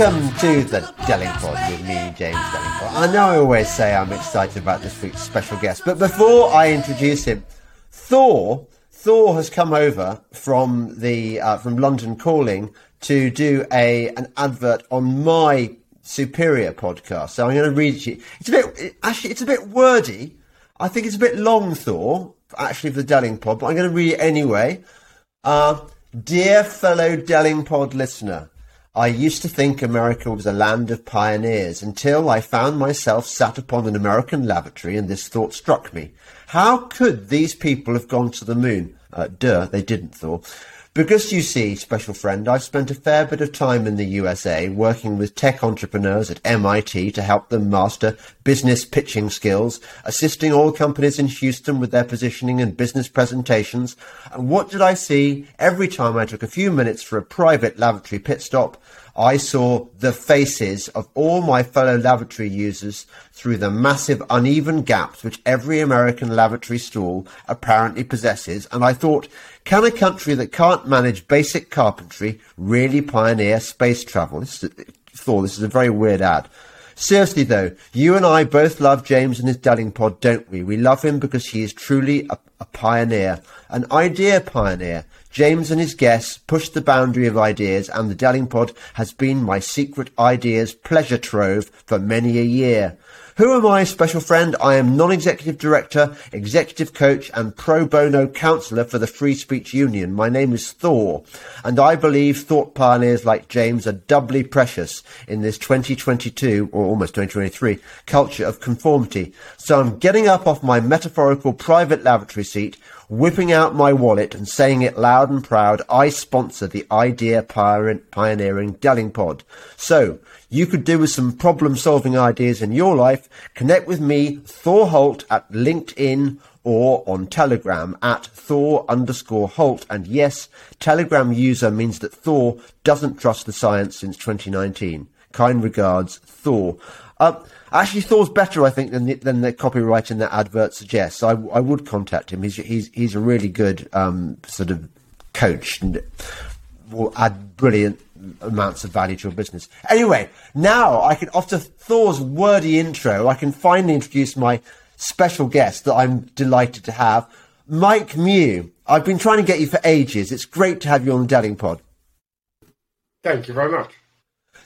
Welcome to the Delingpod with me, James Delingpole. I know I always say I'm excited about this week's special guest, but before I introduce him, Thor, Thor has come over from the uh, from London Calling to do a an advert on my Superior podcast. So I'm going to read it to you. It's a bit actually it's a bit wordy. I think it's a bit long, Thor, actually for the Delingpod, but I'm going to read it anyway. Uh, dear fellow Delingpod listener. I used to think America was a land of pioneers until I found myself sat upon an American lavatory and this thought struck me. How could these people have gone to the moon? Uh, duh, they didn't, Thor. Because you see, special friend, I've spent a fair bit of time in the USA working with tech entrepreneurs at MIT to help them master business pitching skills, assisting all companies in Houston with their positioning and business presentations. And what did I see every time I took a few minutes for a private lavatory pit stop? I saw the faces of all my fellow lavatory users through the massive uneven gaps which every American lavatory stall apparently possesses, and I thought, can a country that can't manage basic carpentry really pioneer space travel? This is, Thor, this is a very weird ad. Seriously though, you and I both love James and his Delingpod, don't we? We love him because he is truly a, a pioneer, an idea pioneer. James and his guests pushed the boundary of ideas, and the Delingpod has been my secret ideas pleasure trove for many a year. Who am I, special friend? I am non-executive director, executive coach, and pro bono counsellor for the Free Speech Union. My name is Thor, and I believe thought pioneers like James are doubly precious in this 2022, or almost 2023, culture of conformity. So I'm getting up off my metaphorical private lavatory seat, whipping out my wallet and saying it loud and proud, I sponsor the idea pioneering Delingpod. So, you could do with some problem solving ideas in your life, connect with me, Thor Holt, at LinkedIn or on Telegram at Thor underscore Holt. And yes, Telegram user means that Thor doesn't trust the science since 2019. Kind regards, Thor. Uh, actually, Thor's better, I think, than the, than the copyright in that advert suggests. I, I would contact him. He's he's he's a really good um, sort of coach and will add brilliant amounts of value to your business. Anyway, now I can, after Thor's wordy intro, I can finally introduce my special guest that I'm delighted to have, Mike Mew. I've been trying to get you for ages. It's great to have you on the Delingpod. Thank you very much.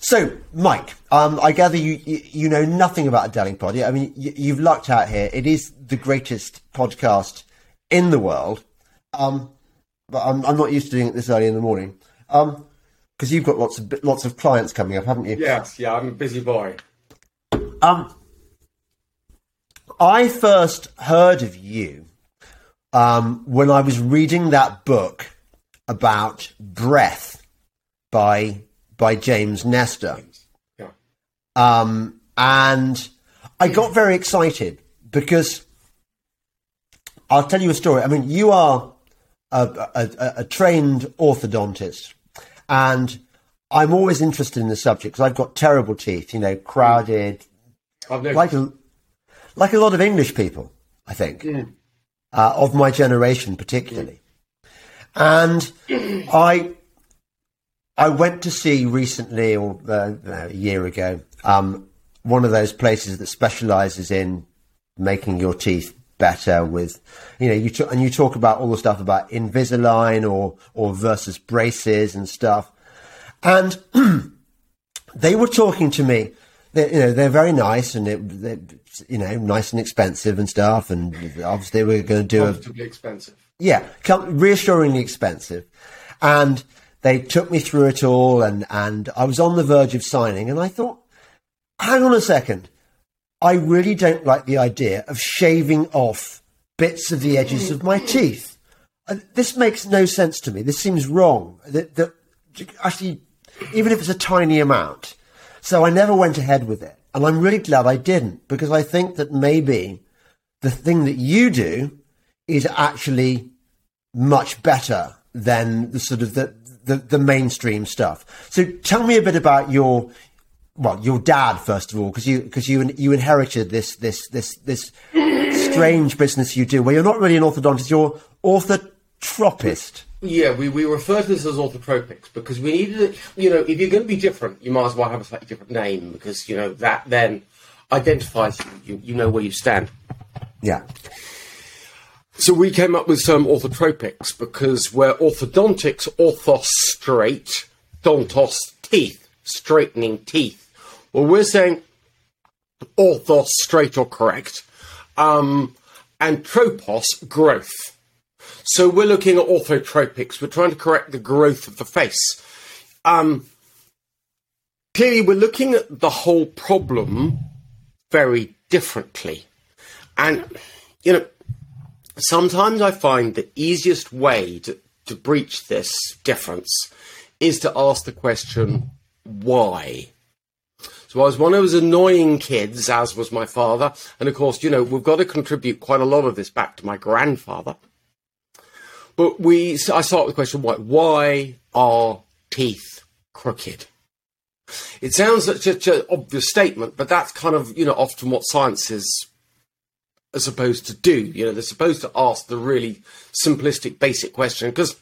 So, Mike, um, I gather you, you, you know nothing about a Delingpod. I mean, you, have lucked out here. It is the greatest podcast in the world. Um, but I'm, I'm, not used to doing it this early in the morning. Um, because you've got lots of lots of clients coming up, haven't you? Yes, yeah, I'm a busy boy. Um, I first heard of you um, when I was reading that book about breath by by James Nestor. Yeah. Um, and I got very excited because I'll tell you a story. I mean, you are a, a, a trained orthodontist, and I'm always interested in the subject because I've got terrible teeth, you know, crowded, like a, like a lot of English people, I think, mm. uh, of my generation particularly. And I, I went to see recently, or uh, a year ago, um, one of those places that specialises in making your teeth better with, you know, you t- and you talk about all the stuff about Invisalign or or versus braces and stuff, and they were talking to me. They, you know, they're very nice and it, they, you know, nice and expensive and stuff. And obviously, we're going to do a, expensive. Yeah, reassuringly expensive, and they took me through it all, and and I was on the verge of signing, and I thought, hang on a second I really don't like the idea of shaving off bits of the edges of my teeth. This makes no sense to me. This seems wrong. That, that actually, even if it's a tiny amount. So I never went ahead with it. And I'm really glad I didn't because I think that maybe the thing that you do is actually much better than the sort of the, the, the mainstream stuff. So tell me a bit about your well, your dad first of all, because you because you you inherited this this this this strange business you do, where you're not really an orthodontist, you're orthotropist. Yeah, we, we refer to this as orthotropics because we needed it. You know, if you're going to be different, you might as well have a slightly different name because you know that then identifies you. You, you know where you stand. Yeah. So we came up with some orthotropics because we're orthodontics, orthos straight, dontos teeth, straightening teeth. Well, we're saying orthos straight or correct, um, and tropos growth. So we're looking at orthotropics. We're trying to correct the growth of the face. Um, clearly, we're looking at the whole problem very differently, and you know sometimes I find the easiest way to, to breach this difference is to ask the question, why? So I was one of those annoying kids, as was my father. And of course, you know, we've got to contribute quite a lot of this back to my grandfather. But we, I start with the question, why? Why are teeth crooked? It sounds such an obvious statement, but that's kind of, you know, often what science is are supposed to do. You know, they're supposed to ask the really simplistic, basic question. Because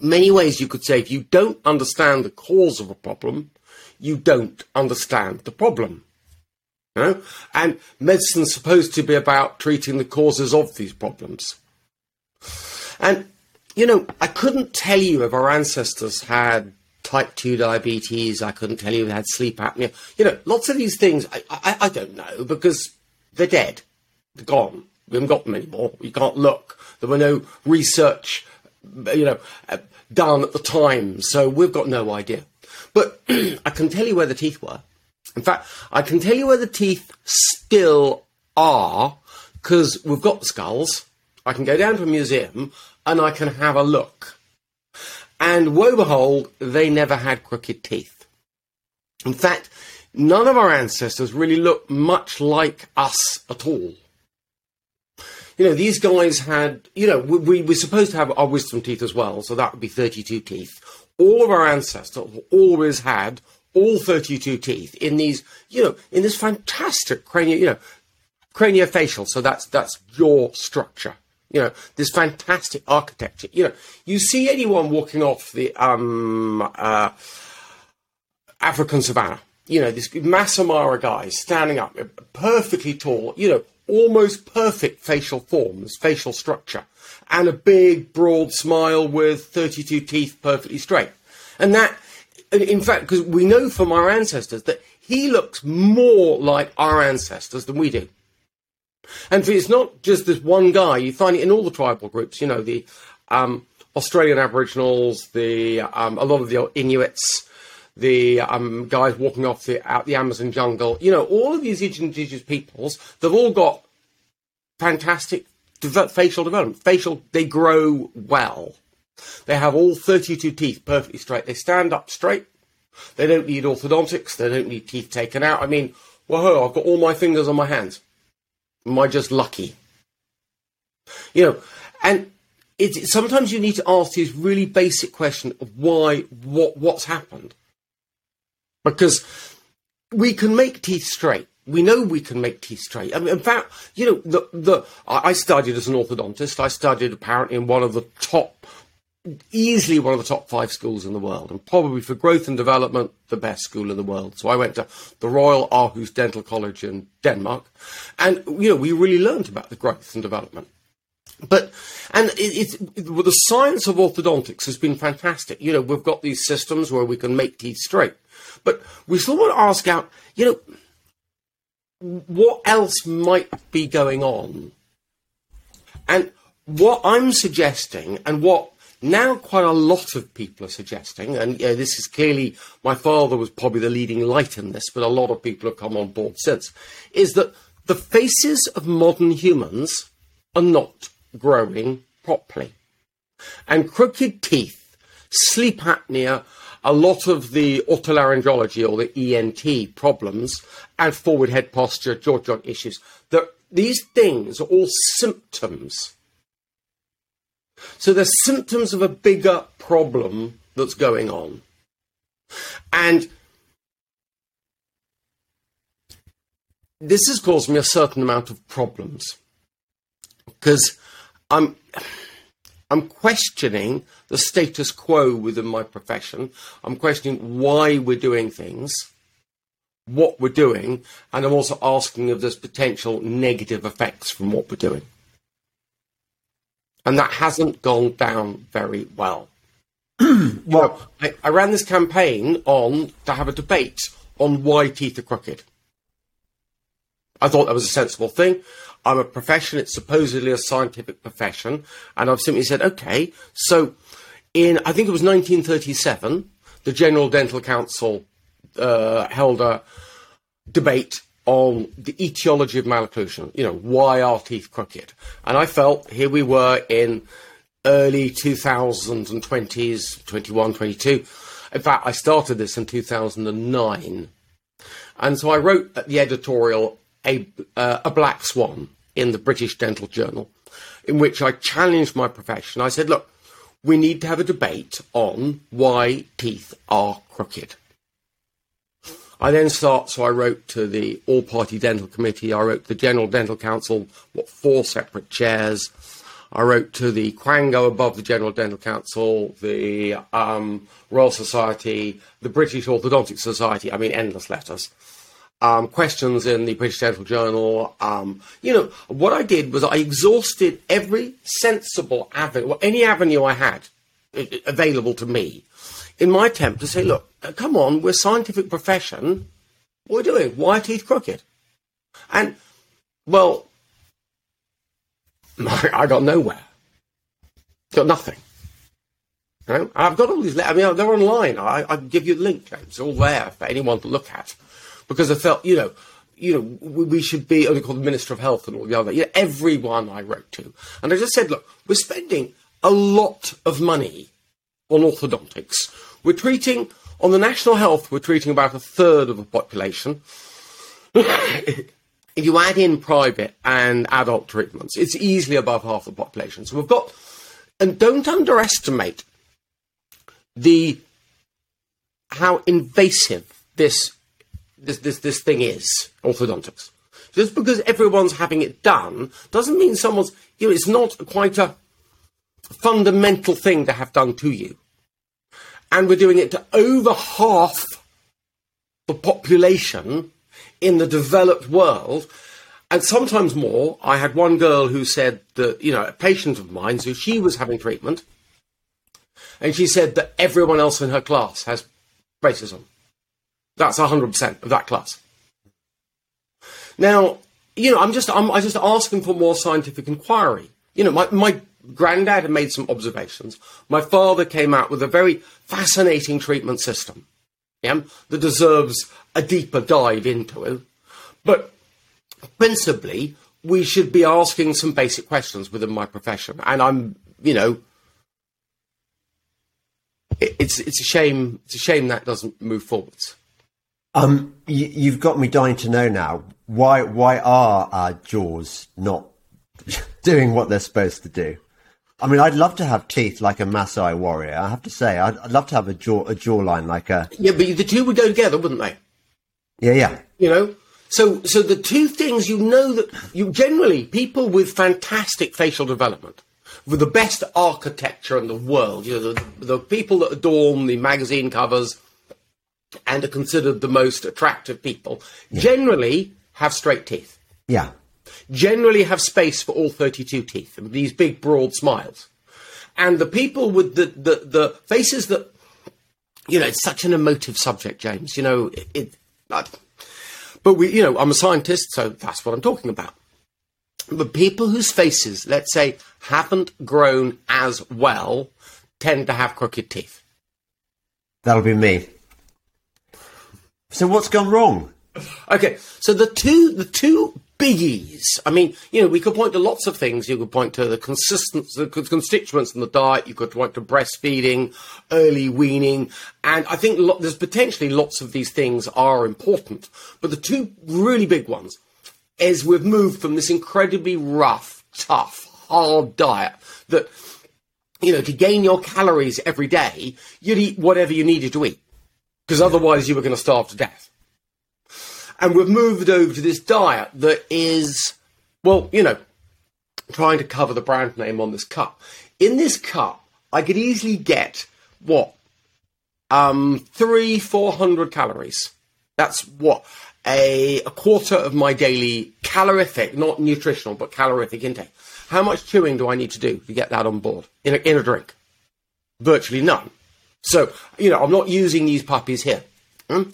many ways you could say if you don't understand the cause of a problem, you don't understand the problem. You know? And medicine's supposed to be about treating the causes of these problems. And, you know, I couldn't tell you if our ancestors had type 2 diabetes. I couldn't tell you if they had sleep apnea. You know, lots of these things I, I, I don't know because they're dead gone. We haven't got them anymore. You can't look. There were no research, you know, uh, done at the time, so we've got no idea. But I can tell you where the teeth were. In fact, I can tell you where the teeth still are because we've got skulls. I can go down to a museum and I can have a look. And woe behold, they never had crooked teeth. In fact, none of our ancestors really looked much like us at all you know, these guys had, you know, we, we're supposed to have our wisdom teeth as well, so that would be 32 teeth. All of our ancestors always had all 32 teeth in these, you know, in this fantastic cranial, you know, craniofacial. So that's, that's jaw structure. You know, this fantastic architecture. You know, you see anyone walking off the, um, uh, African savannah, you know, this Masai guy standing up, perfectly tall, you know, almost perfect facial forms, facial structure, and a big, broad smile with 32 teeth perfectly straight. And that, in fact, because we know from our ancestors that he looks more like our ancestors than we do. And it's not just this one guy, you find it in all the tribal groups, you know, the um, Australian Aboriginals, the um, a lot of the Inuits, the um, guys walking off the out the Amazon jungle. You know, all of these indigenous peoples, they've all got fantastic de- facial development. Facial, they grow well. They have all 32 teeth perfectly straight. They stand up straight. They don't need orthodontics. They don't need teeth taken out. I mean, whoa, I've got all my fingers on my hands. Am I just lucky? You know, and it, sometimes you need to ask these really basic question of why, what, what's happened. Because we can make teeth straight. We know we can make teeth straight. I mean, in fact, you know, the, the I studied as an orthodontist. I studied apparently in one of the top, easily one of the top five schools in the world, and probably for growth and development, the best school in the world. So I went to the Royal Aarhus Dental College in Denmark, and you know, we really learned about the growth and development. But and it, the science of orthodontics has been fantastic. You know, we've got these systems where we can make teeth straight. But we still want to ask out, you know, what else might be going on? And what I'm suggesting, and what now quite a lot of people are suggesting, and you know, this is clearly my father was probably the leading light in this, but a lot of people have come on board since, is that the faces of modern humans are not growing properly. And crooked teeth, sleep apnea, a lot of the otolaryngology or the ENT problems and forward head posture, jaw joint issues, that these things are all symptoms. So they're symptoms of a bigger problem that's going on. And this has caused me a certain amount of problems because I'm I'm questioning the status quo within my profession. I'm questioning why we're doing things, what we're doing, and I'm also asking if there's potential negative effects from what we're doing. And that hasn't gone down very well. well, I, I ran this campaign on to have a debate on why teeth are crooked. I thought that was a sensible thing. I'm a profession, it's supposedly a scientific profession. And I've simply said, okay, so in, I think it was 1937, the General Dental Council uh, held a debate on the etiology of malocclusion. You know, why are teeth crooked? And I felt here we were in early 2020s, 21, 22. In fact, I started this in 2009. And so I wrote the editorial a, uh, a black swan in the British Dental Journal, in which I challenged my profession. I said, look, we need to have a debate on why teeth are crooked. I then start, so I wrote to the All Party Dental Committee, I wrote to the General Dental Council, what, four separate chairs. I wrote to the Quango above the General Dental Council, the um, Royal Society, the British Orthodontic Society, I mean, endless letters um, questions in the British Dental Journal. Um, you know, what I did was I exhausted every sensible avenue, well, any avenue I had uh, available to me, in my attempt to say, look, uh, come on, we're a scientific profession. What are we doing? Why are teeth crooked? And, well, I got nowhere. Got nothing. You know? I've got all these. I mean, they're online. I, I give you the link, James. It's all there for anyone to look at because I felt, you know, you know, we should be only called the Minister of Health and all the other. You know, everyone I wrote to, and I just said, look, we're spending a lot of money on orthodontics. We're treating on the national health. We're treating about a third of the population. if you add in private and adult treatments, it's easily above half the population. So we've got, and don't underestimate the how invasive this this, this, this thing is orthodontics. Just because everyone's having it done doesn't mean someone's, you know, it's not quite a fundamental thing to have done to you. And we're doing it to over half the population in the developed world. And sometimes more. I had one girl who said that, you know, a patient of mine, so she was having treatment, and she said that everyone else in her class has braces on. That's 100% of that class. Now, you know, I'm just, I'm, I'm just asking for more scientific inquiry. You know, my, my granddad had made some observations. My father came out with a very fascinating treatment system yeah, that deserves a deeper dive into it. But principally, we should be asking some basic questions within my profession. And I'm, you know, it, it's it's a shame. It's a shame that doesn't move forwards. Um, you, have got me dying to know now. Why why are our jaws not doing what they're supposed to do? I mean, I'd love to have teeth like a Maasai warrior. I have to say, I'd, I'd love to have a jaw a jawline like a. Yeah, but the two would go together, wouldn't they? Yeah, yeah. You know, so so the two things you know that you generally people with fantastic facial development with the best architecture in the world, you know, the, the people that adorn the magazine covers and are considered the most attractive people yeah. generally have straight teeth. Yeah. Generally have space for all 32 teeth, and these big, broad smiles. And the people with the, the, the faces that, you know, it's such an emotive subject, James. You know, it, it but we, you know, I'm a scientist, so that's what I'm talking about. But people whose faces, let's say, haven't grown as well, tend to have crooked teeth. That'll be me. So what's gone wrong? Okay, so the two the two biggies. I mean, you know, we could point to lots of things. You could point to the consistent the constituents in the diet. You could point to breastfeeding, early weaning, and I think lo- there's potentially lots of these things are important. But the two really big ones is we've moved from this incredibly rough, tough, hard diet that you know to gain your calories every day, you'd eat whatever you needed to eat because otherwise you were going to starve to death. And we've moved over to this diet that is, well, you know, trying to cover the brand name on this cup. In this cup, I could easily get what um, three, four hundred calories. That's what a, a quarter of my daily calorific, not nutritional, but calorific intake. How much chewing do I need to do to get that on board in a, in a drink? Virtually none. So, you know, I'm not using these puppies here. Hmm?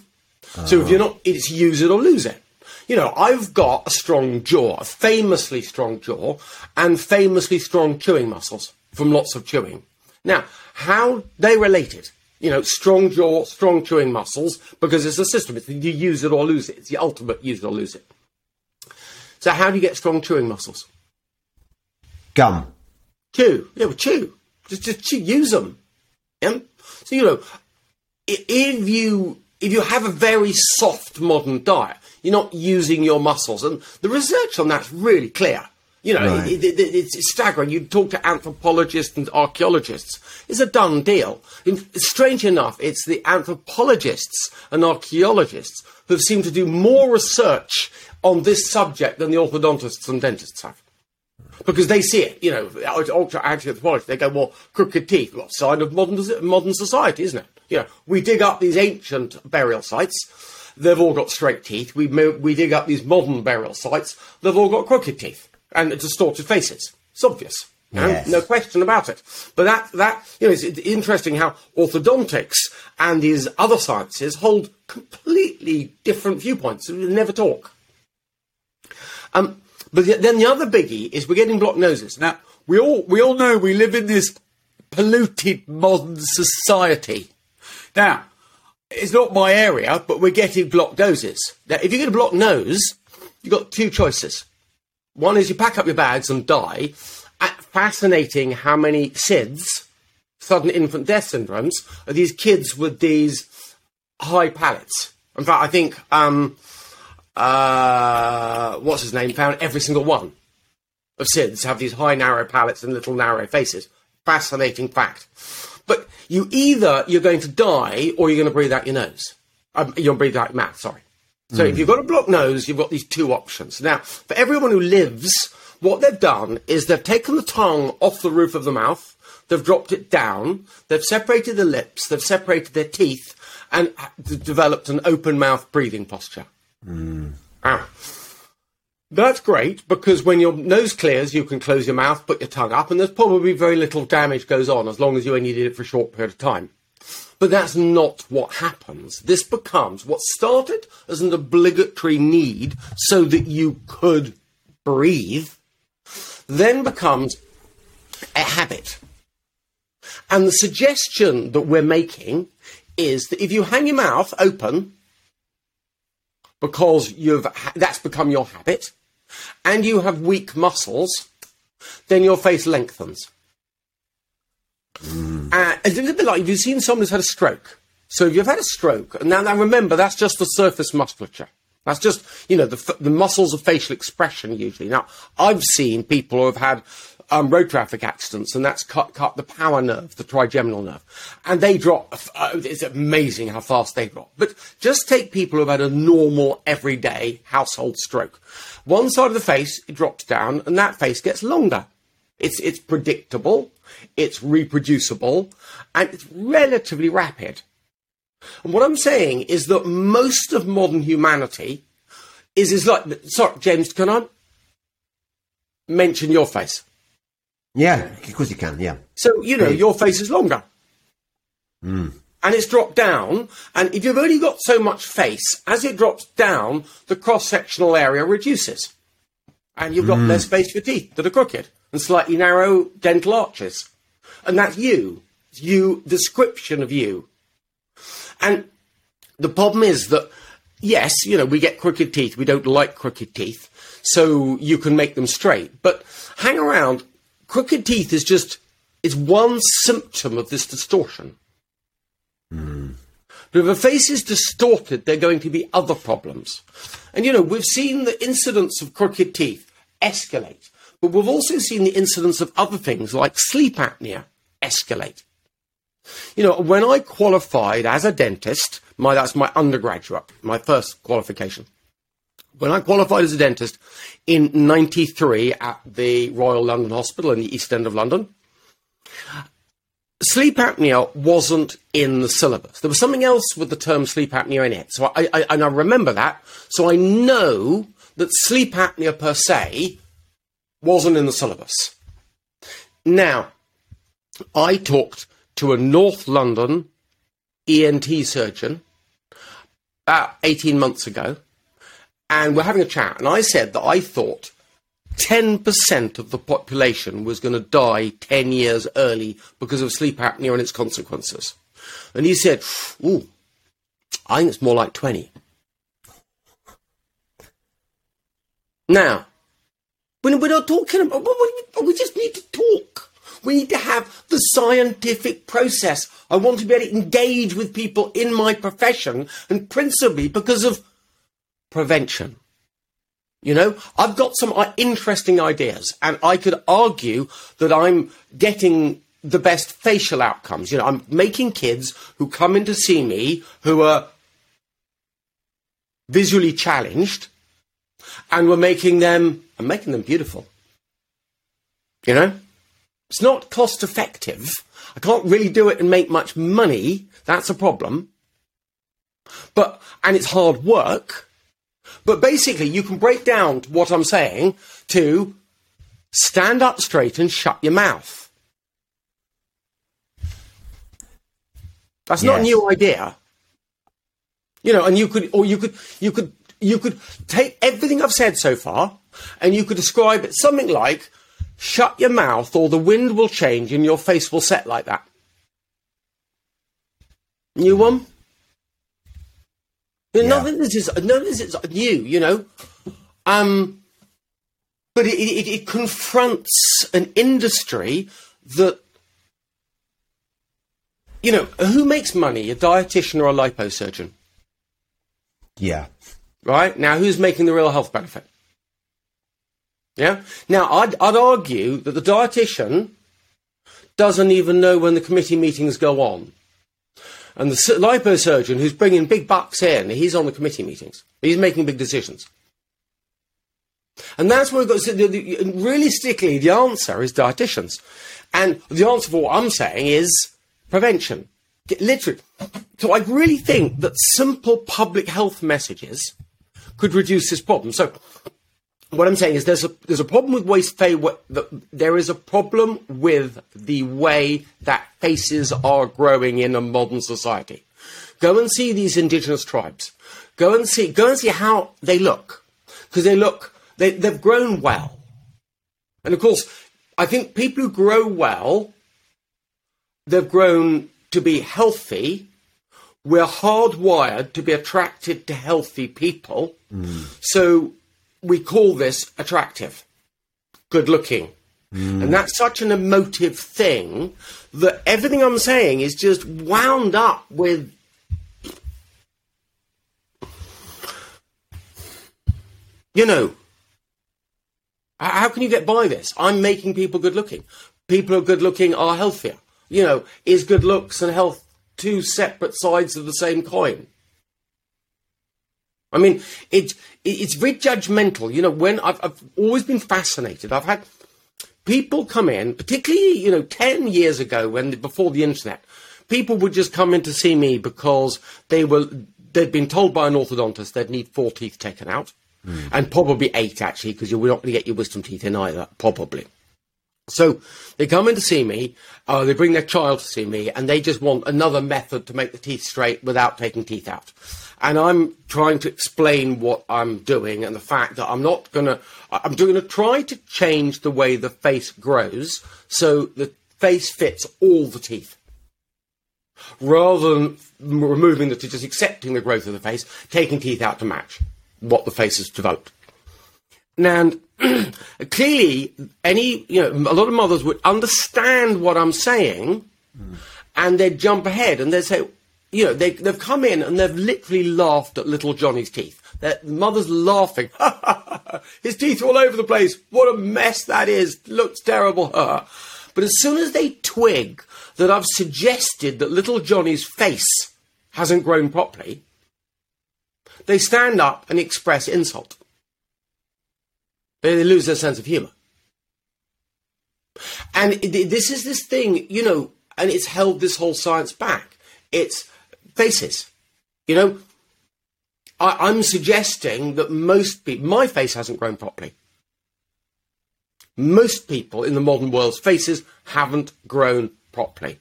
So if you're not, it's use it or lose it. You know, I've got a strong jaw, a famously strong jaw, and famously strong chewing muscles from lots of chewing. Now, how they related? You know, strong jaw, strong chewing muscles, because it's a system. It's you use it or lose it. It's the ultimate use it or lose it. So how do you get strong chewing muscles? Gum. Chew. Yeah, well, chew. Just, just chew. Use them. Yeah? So, you know, if you if you have a very soft modern diet, you're not using your muscles, and the research on that's really clear. You know, Right. it, it, it- it's staggering. You talk to anthropologists and archaeologists; it's a done deal. In, strange enough, it's the anthropologists and archaeologists who seem to do more research on this subject than the orthodontists and dentists have because they see it, you know, ultra anthropology. They go, well, crooked teeth, well, sign of modern modern society, isn't it? You know, we dig up these ancient burial sites. They've all got straight teeth. We we dig up these modern burial sites. They've all got crooked teeth and distorted faces. It's obvious. Yes. No question about it. But that that you know, it's it's interesting how orthodontics and these other sciences hold completely different viewpoints. They never talk. Um, but the- then the other biggie is we're getting blocked noses. Now we all we all know we live in this polluted modern society. Now it's not my area, but we're getting blocked noses. Now if you get a blocked nose, you've got two choices. One is you pack up your bags and die. Uh, fascinating how many SIDS, sudden infant death syndromes, are these kids with these high palates. In fact, I think um, uh, what's his name found every single one of SIDS have these high narrow palates and little narrow faces. Fascinating fact. But you either you're going to die or you're going to breathe out your nose. Um, you'll breathe out your mouth. Sorry. So if you've got a blocked nose, you've got these two options. Now, for everyone who lives, what they've done is they've taken the tongue off the roof of the mouth, they've dropped it down, they've separated the lips, they've separated their teeth, and uh, d- developed an open mouth breathing posture. Ah. That's great because when your nose clears, you can close your mouth, put your tongue up, and there's probably very little damage goes on as long as you only did it for a short period of time. But that's not what happens. This becomes what started as an obligatory need so that you could breathe, then becomes a habit. And the suggestion that we're making is that if you hang your mouth open, because you've that's become your habit, and you have weak muscles, then your face lengthens. Uh, it's a little bit like if you've seen someone who's had a stroke. So if you've had a stroke, now, now remember that's just the surface musculature. That's just you know the the muscles of facial expression usually. Now I've seen people who have had um, road traffic accidents, and that's cut cut the power nerve, the trigeminal nerve, and they drop. Uh, it's amazing how fast they drop. But just take people who've had a normal, everyday household stroke. One side of the face it drops down, and that face gets longer. It's it's predictable, it's reproducible, and it's relatively rapid. And what I'm saying is that most of modern humanity is is like sorry, James, can I mention your face? Yeah, of course you can. Yeah. So, you know, your face is longer. Hmm. And it's dropped down. And if you've only got so much face, as it drops down, the cross sectional area reduces. And you've got hmm. less space for teeth that are crooked and slightly narrow dental arches. And that's you. It's you, description of you. And the problem is that, yes, you know, we get crooked teeth. We don't like crooked teeth. So you can make them straight. But hang around. Crooked teeth is just, it's one symptom of this distortion. Hmm. But if a face is distorted, there are going to be other problems. And you know, we've seen the incidence of crooked teeth escalate, but we've also seen the incidence of other things like sleep apnea escalate. You know, when I qualified as a dentist, my that's my undergraduate, my first qualification. When I qualified as a dentist in 93 at the Royal London Hospital in the East End of London, sleep apnea wasn't in the syllabus. There was something else with the term sleep apnea in it. So I, I, and I remember that. So I know that sleep apnea per se wasn't in the syllabus. Now, I talked to a North London ENT surgeon about 18 months ago, and we're having a chat, and I said that I thought 10% of the population was going to die 10 years early because of sleep apnea and its consequences. And he said, Ooh, I think it's more like 20. Now, when we're not talking about, we just need to talk. We need to have the scientific process. I want to be able to engage with people in my profession and principally because of prevention. You know, I've got some uh, interesting ideas and I could argue that I'm getting the best facial outcomes. You know, I'm making kids who come in to see me who are visually challenged and we're making them, I'm making them beautiful. You know? It's not cost effective. I can't really do it and make much money. That's a problem. But, and it's hard work. But basically, you can break down what I'm saying to stand up straight and shut your mouth. That's yes. not a new idea. You know, and you could, or you could, you could, you could take everything I've said so far and you could describe it something like Shut your mouth or the wind will change and your face will set like that. New one? Yeah. None of this is none of this is new, you know. Um, but it, it, it confronts an industry that you know who makes money, a dietitian or a liposurgeon. Yeah. Right now, who's making the real health benefit? Yeah. Now, I'd, I'd argue that the dietitian doesn't even know when the committee meetings go on. And the liposurgeon who's bringing big bucks in, he's on the committee meetings. He's making big decisions. And that's where we've got, so the, the, realistically, the answer is dietitians. And the answer for what I'm saying is prevention. Literally. So I really think that simple public health messages could reduce this problem. So what I'm saying is there's a there's a problem with waste face. There is a problem with the way that faces are growing in a modern society. Go and see these indigenous tribes. Go and see go and see how they look because they look they they've grown well, and of course I think people who grow well, they've grown to be healthy. We're hardwired to be attracted to healthy people. Mm. So we call this attractive, good looking. Mm. And that's such an emotive thing that everything I'm saying is just wound up with. You know, how can you get by this? I'm making people good looking. People who are good looking are healthier. You know, is good looks and health two separate sides of the same coin? I mean, it, it's very judgmental. You know, when I've, I've always been fascinated, I've had people come in, particularly, you know, 10 years ago when, before the internet, people would just come in to see me because they were, they'd been told by an orthodontist they'd need four teeth taken out. Mm. And probably eight, actually, because you're not going to get your wisdom teeth in either, probably. So they come in to see me, uh, they bring their child to see me, and they just want another method to make the teeth straight without taking teeth out and I'm trying to explain what I'm doing and the fact that I'm not going to, I'm going to try to change the way the face grows so the face fits all the teeth. Rather than removing the teeth, just accepting the growth of the face, taking teeth out to match what the face has developed. And clearly, any, you know, a lot of mothers would understand what I'm saying mm. and they'd jump ahead and they'd say, you know, they, they've come in and they've literally laughed at little Johnny's teeth. Their mother's laughing. His teeth are all over the place. What a mess that is. Looks terrible. but as soon as they twig that I've suggested that little Johnny's face hasn't grown properly, they stand up and express insult. They, they lose their sense of humor. And this is this thing, you know, and it's held this whole science back. It's faces. You know, I, I'm suggesting that most people, my face hasn't grown properly. Most people in the modern world's faces haven't grown properly.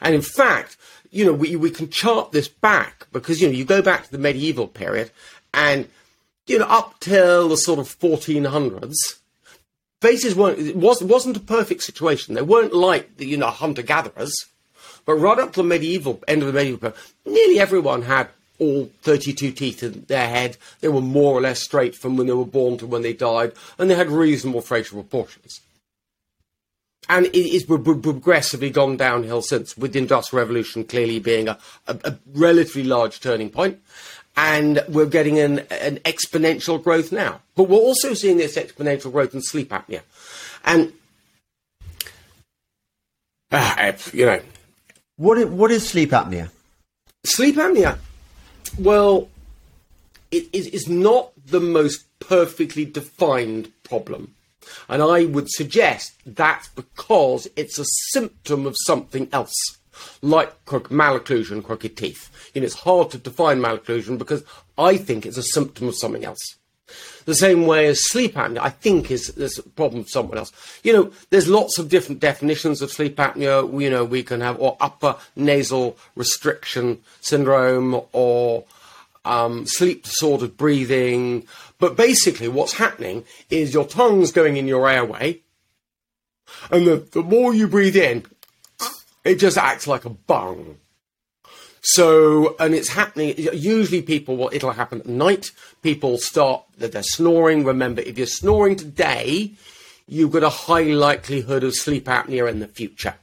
And in fact, you know, we, we can chart this back because, you know, you go back to the medieval period and, you know, up till the sort of 1400s, faces weren't, it wasn't, wasn't a perfect situation. They weren't like the, you know, hunter gatherers. But right up to the medieval, end of the medieval period, nearly everyone had all 32 teeth in their head. They were more or less straight from when they were born to when they died, and they had reasonable facial proportions. And it's progressively gone downhill since, with the Industrial Revolution clearly being a, a, a relatively large turning point. And we're getting an, an exponential growth now. But we're also seeing this exponential growth in sleep apnea. And, uh, you know. What is, what is sleep apnea? Sleep apnea well, it is not the most perfectly defined problem. And I would suggest that's because it's a symptom of something else, like malocclusion, crooked teeth. You know, it's hard to define malocclusion because I think it's a symptom of something else. The same way as sleep apnea, I think is there's a problem with someone else. You know, there's lots of different definitions of sleep apnea. You know, we can have or upper nasal restriction syndrome or um, sleep disordered breathing. But basically, what's happening is your tongue's going in your airway, and the, the more you breathe in, it just acts like a bung. So, and it's happening. Usually, people, well, it'll happen at night. People start that they're snoring. Remember, if you're snoring today, you've got a high likelihood of sleep apnea in the future.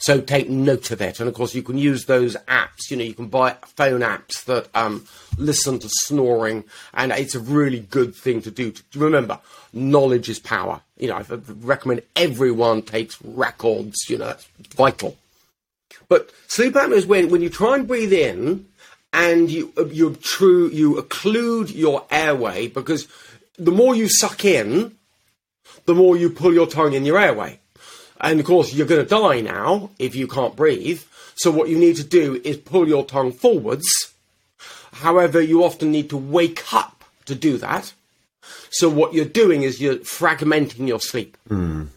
So take note of it. And of course, you can use those apps. You know, you can buy phone apps that um, listen to snoring, and it's a really good thing to do. Remember, knowledge is power. You know, I recommend everyone takes records. You know, it's vital. But sleep apnea is when, when you try and breathe in and you, you, true, you occlude your airway because the more you suck in, the more you pull your tongue in your airway. And of course, you're going to die now if you can't breathe. So what you need to do is pull your tongue forwards. However, you often need to wake up to do that. So what you're doing is you're fragmenting your sleep. Mm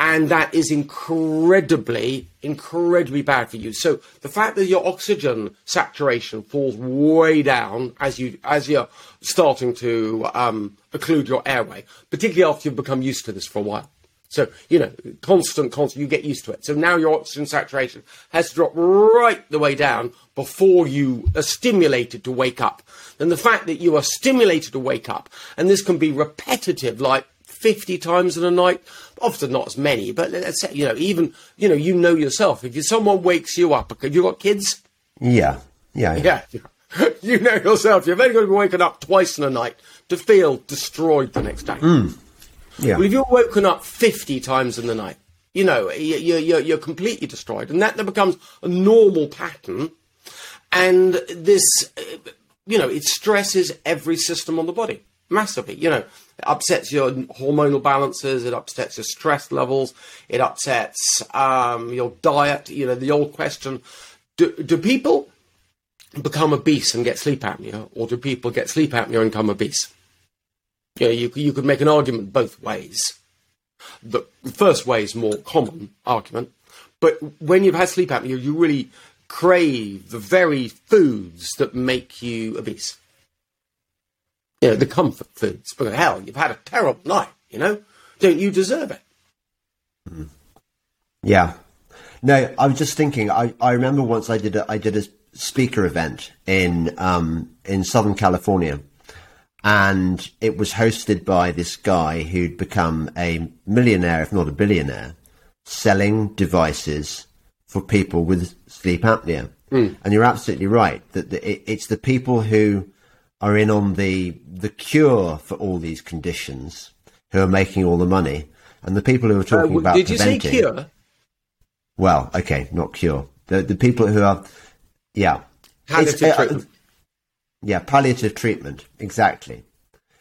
and that is incredibly, incredibly bad for you. So the fact that your oxygen saturation falls way down as you as you're starting to um, occlude your airway, particularly after you've become used to this for a while. So you know, constant, constant, you get used to it. So now your oxygen saturation has to drop right the way down before you are stimulated to wake up. And the fact that you are stimulated to wake up, and this can be repetitive, like 50 times in a night, often not as many, but let's say, you know, even, you know, you know yourself, if someone wakes you up, have you got kids? Yeah. Yeah. Yeah. yeah. you know yourself, you're only going to be waking up twice in a night to feel destroyed the next day. Mm. Yeah. Well, if you're woken up 50 times in the night, you know, you're, you're, you're completely destroyed. And that then becomes a normal pattern. And this, you know, it stresses every system on the body massively. You know, it upsets your hormonal balances, it upsets your stress levels, it upsets um, your diet. You know, the old question do, do people become obese and get sleep apnea, or do people get sleep apnea and become obese? You know, you, you could make an argument both ways. The first way is more common argument, but when you've had sleep apnea, you really crave the very foods that make you obese you know, the comfort foods. But hell, you've had a terrible night, you know? Don't you deserve it? Mm. Yeah. No, I was just thinking. I, I remember once I did a, I did a speaker event in um, in Southern California, and it was hosted by this guy who'd become a millionaire, if not a billionaire, selling devices for people with sleep apnea. Mm. And you're absolutely right that the, it, it's the people who are in on the the cure for all these conditions who are making all the money, and the people who are talking uh, about did preventing, you say cure? Well, okay, not cure. The the people who are, yeah, palliative uh, treatment. Yeah, palliative treatment, exactly.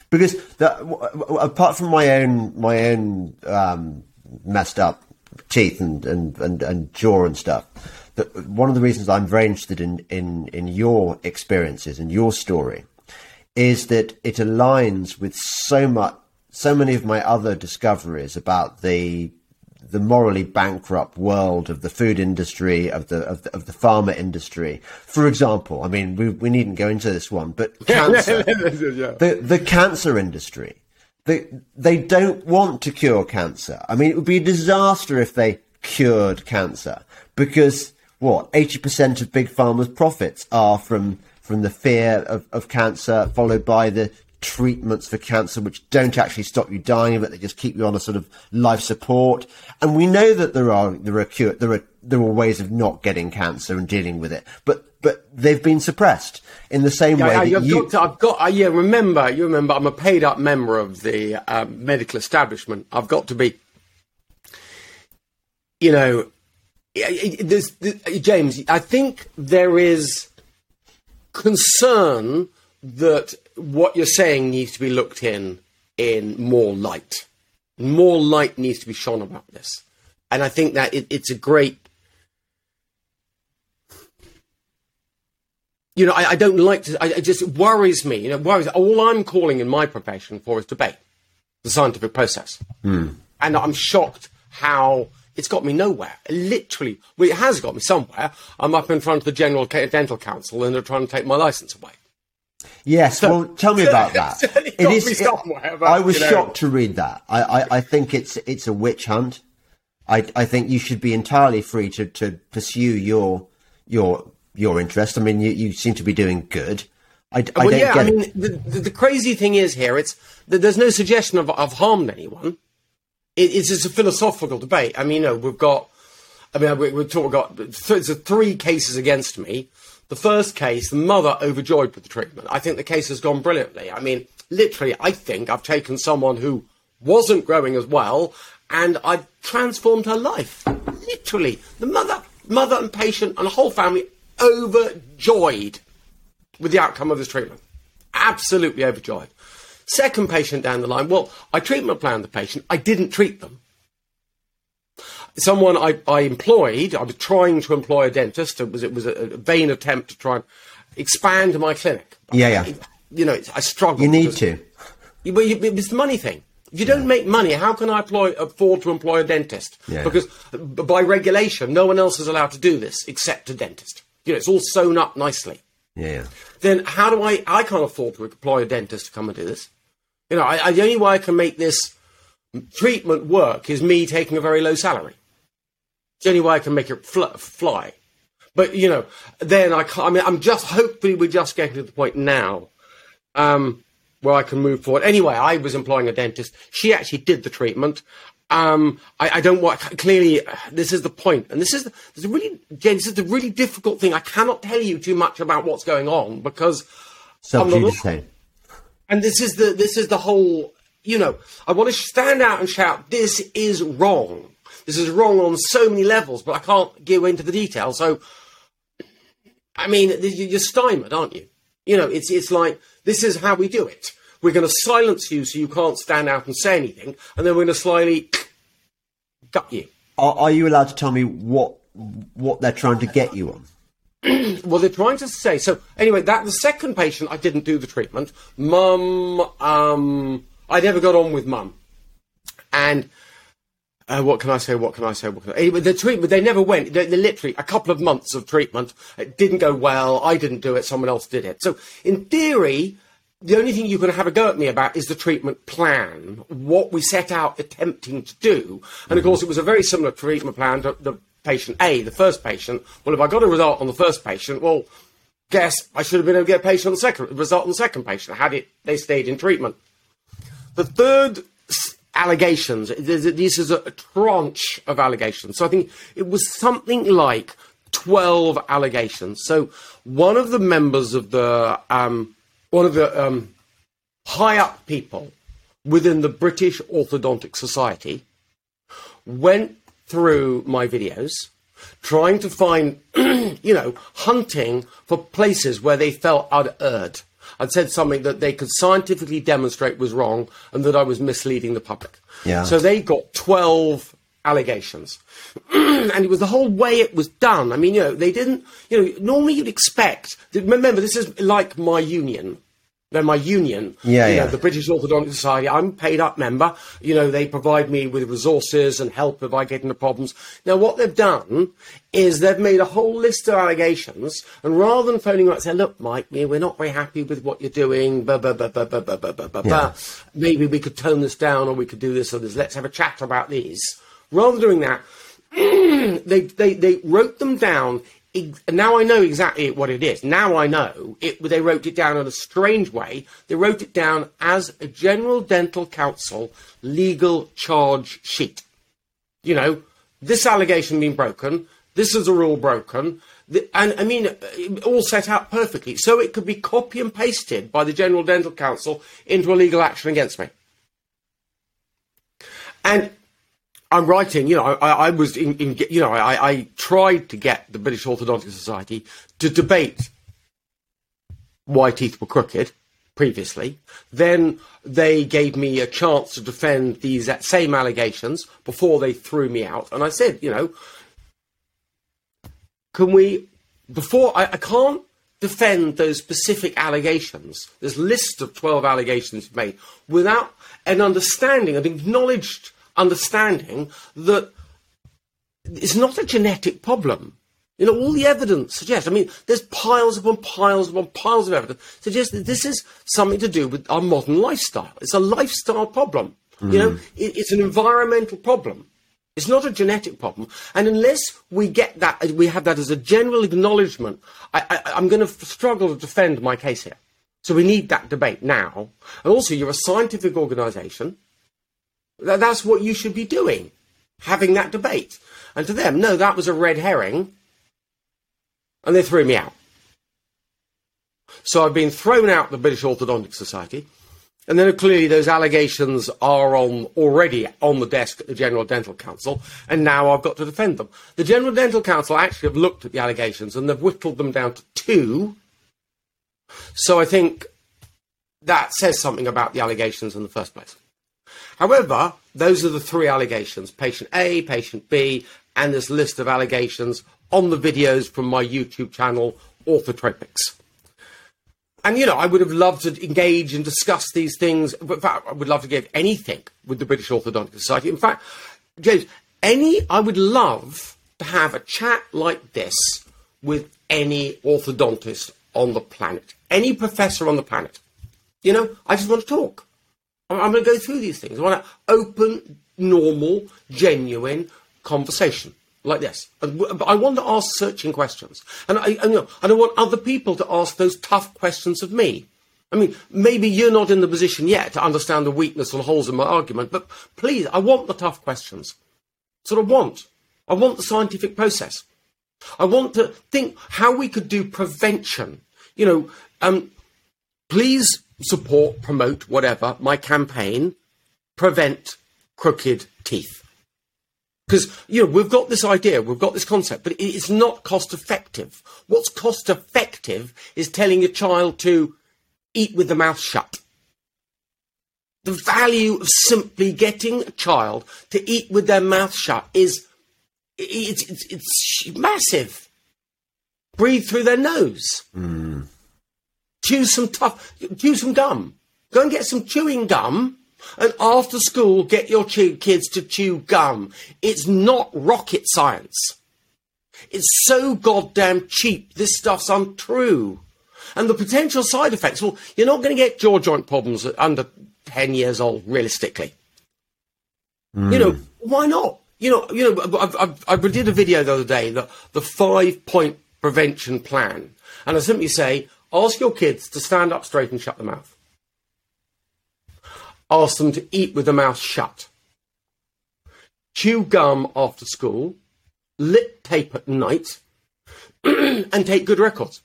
because the, w- w- apart from my own my own um, messed up teeth and, and, and, and jaw and stuff, that one of the reasons I'm very interested in, in, in your experiences and your story is that it aligns with so much so many of my other discoveries about the the morally bankrupt world of the food industry, of the of the, of the pharma industry. For example, I mean, we we needn't go into this one, but cancer, the the cancer industry. They they don't want to cure cancer. I mean, it would be a disaster if they cured cancer because what eighty percent of big pharma's profits are from from the fear of, of cancer, followed by the treatments for cancer which don't actually stop you dying but they just keep you on a sort of life support and we know that there are there are cure, there are there are ways of not getting cancer and dealing with it but but they've been suppressed in the same yeah, way I, that I've you got, to, I've got, uh, yeah. Remember, you remember, I'm a paid up member of the um, medical establishment. I've got to be, you know, there's, James. I think there is concern that what you're saying needs to be looked in in more light. More light needs to be shone about this, and I think that it, it's a great. You know, I, I don't like to. I, it just worries me. You know, worries. All I'm calling in my profession for is debate, the scientific process, hmm. and I'm shocked how it's got me nowhere. Literally, well, it has got me somewhere. I'm up in front of the General Dental Council, and they're trying to take my license away. Yes, well, tell me about that. It me somewhere, but, I was you know. shocked to read that. I, I, I think it's it's a witch hunt. I, I think you should be entirely free to, to pursue your your your interest. I mean, you, you seem to be doing good. I, I well, don't yeah, get I it. mean, the, the, the crazy thing is here, it's that there's no suggestion of, of harmed anyone. It, it's just a philosophical debate. I mean, you know, we've got, I mean, we, we've talk, got th- there's three cases against me. The first case, the mother overjoyed with the treatment. I think the case has gone brilliantly. I mean, literally, I think I've taken someone who wasn't growing as well and I've transformed her life. Literally, the mother, mother and patient and the whole family overjoyed with the outcome of this treatment. Absolutely overjoyed. Second patient down the line, well, I treatment planned the patient. I didn't treat them. Someone I, I employed, I was trying to employ a dentist. It was, it was a, a vain attempt to try and expand my clinic. Yeah, yeah. You know, it's- I struggle. You need to. well, you, it's the money thing. If you don't make money, how can I employ, afford to employ a dentist? Yeah. Because by regulation, no one else is allowed to do this except a dentist. You know, it's all sewn up nicely. Yeah, yeah. Then how do I? I can't afford to employ a dentist to come and do this. You know, I, I, the only way I can make this treatment work is me taking a very low salary. It's the only way I can make it fl- fly. But you know, then I can't. I mean, I'm just hopefully we're just getting to the point now um, where I can move forward. Anyway, I was employing a dentist. She actually did the treatment. Um, I, I don't want clearly. This is the point, and this is the, this is really, Jen. This is the really difficult thing. I cannot tell you too much about what's going on because Self I'm not-. And this is the this is the whole you know i want to stand out and shout this is wrong. This is wrong on so many levels but i can't go into the details so i mean you- you're stymied aren't you? You know it's it's like this is how we do it. We're going to silence you so you can't stand out and say anything and then we're going to slyly gut you. Are, are you allowed to tell me what what they're trying to get you on? Well, they're trying to say. So anyway, that the second patient, I didn't do the treatment. Mum, um, I never got on with mum, and uh, what can I say? What can I say? What can I, anyway, the treatment they never went. They, they literally a couple of months of treatment. It didn't go well. I didn't do it. Someone else did it. So in theory. The only thing you can have a go at me about is the treatment plan, what we set out attempting to do. And of course, it was a very similar treatment plan to the patient A, the first patient. Well, if I got a result on the first patient, well, guess I should have been able to get a patient on the second result on the second patient had it they stayed in treatment. The third allegations, this is a tranche of allegations. So I think it was something like 12 allegations. So one of the members of the, um, one of the um, high up people within the British Orthodontic Society went through my videos trying to find, you know, hunting for places where they felt I'd erred. I'd said something that they could scientifically demonstrate was wrong and that I was misleading the public. Yeah. So they got 12 allegations. and it was the whole way it was done. I mean, you know, they didn't, you know, normally you'd expect, remember, this is like my union. They're my union. Yeah, you yeah. Know, the British Orthodontic Society. I'm a paid up member. You know, they provide me with resources and help if I get into problems. Now, what they've done is they've made a whole list of allegations, and rather than phoning up and saying, "Look, Mike, we're not very happy with what you're doing," blah, blah, blah, blah, blah, blah, blah, blah, blah, Yeah. maybe we could tone this down, or we could do this or this. Let's have a chat about these. Rather than doing that, they, they, they wrote them down. Now I know exactly what it is. Now I know. It, they wrote it down in a strange way. They wrote it down as a General Dental Council legal charge sheet. You know, this allegation being broken, this is a rule broken, the, and I mean, it all set out perfectly. So it could be copy and pasted by the General Dental Council into a legal action against me. And I'm writing, you know, I, I was in, in, you know, I, I tried to get the British Orthodontic Society to debate why teeth were crooked previously. Then they gave me a chance to defend these same allegations before they threw me out. And I said, you know, can we, before, I, I can't defend those specific allegations, this list of 12 allegations made, without an understanding, an acknowledged understanding that it's not a genetic problem. You know, all the evidence suggests, I mean, there's piles upon piles upon piles of evidence suggests that this is something to do with our modern lifestyle. It's a lifestyle problem. You know, hmm. it, it's an environmental problem. It's not a genetic problem. And unless we get that, uh, we have that as a general acknowledgement, I, I, I'm going to struggle to defend my case here. So we need that debate now. And also, you're a scientific organisation. That, that's what you should be doing, having that debate. And to them, no, that was a red herring. And they threw me out. So I've been thrown out the British Orthodontic Society. And then clearly those allegations are on already on the desk at the General Dental Council, and now I've got to defend them. The General Dental Council actually have looked at the allegations and they've whittled them down to two. So I think that says something about the allegations in the first place. However, those are the three allegations patient A, patient B, and this list of allegations on the videos from my YouTube channel, Orthotropics. And, you know, I would have loved to engage and discuss these things. In fact, I would love to give anything with the British Orthodontic Society. In fact, James, any, I would love to have a chat like this with any orthodontist on the planet, any professor on the planet. You know, I just want to talk. I'm, going to go through these things. I want an open, normal, genuine conversation like this. But I want to ask searching questions, and I, and, you know, I want other people to ask those tough questions of me. I mean, maybe you're not in the position yet to understand the weakness and holes in my argument, but please, I want the tough questions. What I want. I want the scientific process. I want to think how we could do prevention. You know, um, please support, promote, whatever, my campaign, prevent crooked teeth. Because, you know, we've got this idea, we've got this concept, but it's not cost effective. What's cost effective is telling a child to eat with the mouth shut. The value of simply getting a child to eat with their mouth shut is it's, it's, it's massive. Breathe through their nose. Hmm. Chew some tough, chew some gum. Go and get some chewing gum, and after school, get your chew, kids to chew gum. It's not rocket science. It's so goddamn cheap. This stuff's untrue. And the potential side effects, well, you're not going to get jaw joint problems at under 10 years old, realistically. Hmm. You know, why not? You know, you know, I've, I've, I did a video the other day, the, the five point prevention plan. And I simply say, ask your kids to stand up straight and shut their mouth. Ask them to eat with the mouth shut. Chew gum after school. Lip tape at night. and take good records.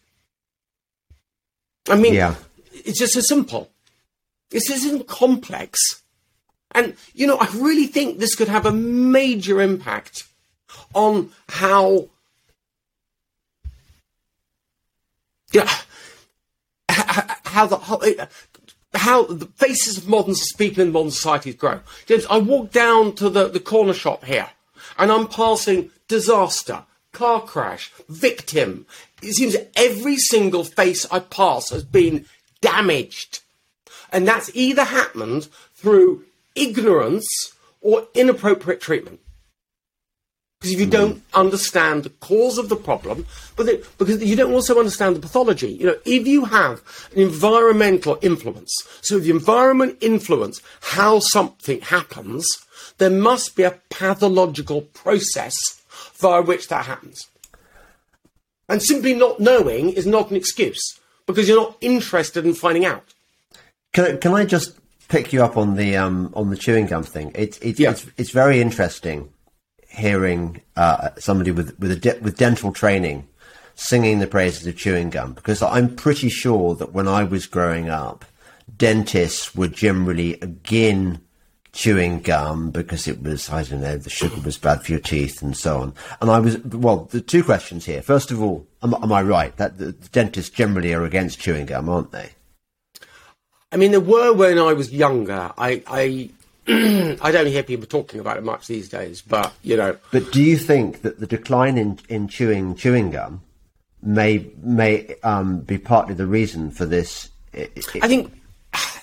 I mean, Yeah. it's just as simple. This isn't complex. And, you know, I really think this could have a major impact on how. Yeah. how the how, the faces of modern people in modern societies grow. James, I walk down to the, the corner shop here, and I'm passing disaster, car crash, victim. It seems every single face I pass has been damaged. And that's either happened through ignorance or inappropriate treatment. Because if you don't understand the cause of the problem, but because you don't also understand the pathology. You know, if you have an environmental influence, so if the environment influence how something happens, there must be a pathological process via which that happens. And simply not knowing is not an excuse because you're not interested in finding out. Can, can I just pick you up on the um, on the chewing gum thing? It's it's Yeah. it's, it's very interesting hearing uh, somebody with with de- with dental training singing the praises of chewing gum because I'm pretty sure that when I was growing up, dentists were generally again chewing gum because it was I don't know the sugar was bad for your teeth and so on. And I was well. The two questions here. First of all, am, am I right that the, the dentists generally are against chewing gum, aren't they? I mean, there were when I was younger. I I, I don't hear people talking about it much these days, but you know, But do you think that the decline in, in chewing chewing gum may may um, be partly the reason for this? I- think,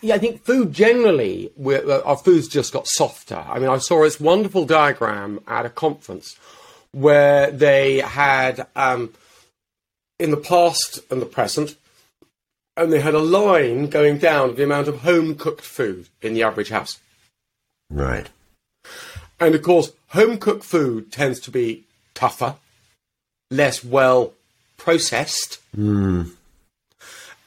yeah, I think food generally, we're, uh, our food's just got softer. I mean, I saw this wonderful diagram at a conference where they had um, in the past and the present, and they had a line going down of the amount of home cooked food in the average house. Right. And of course, home cooked food tends to be tougher, less well processed. Hmm.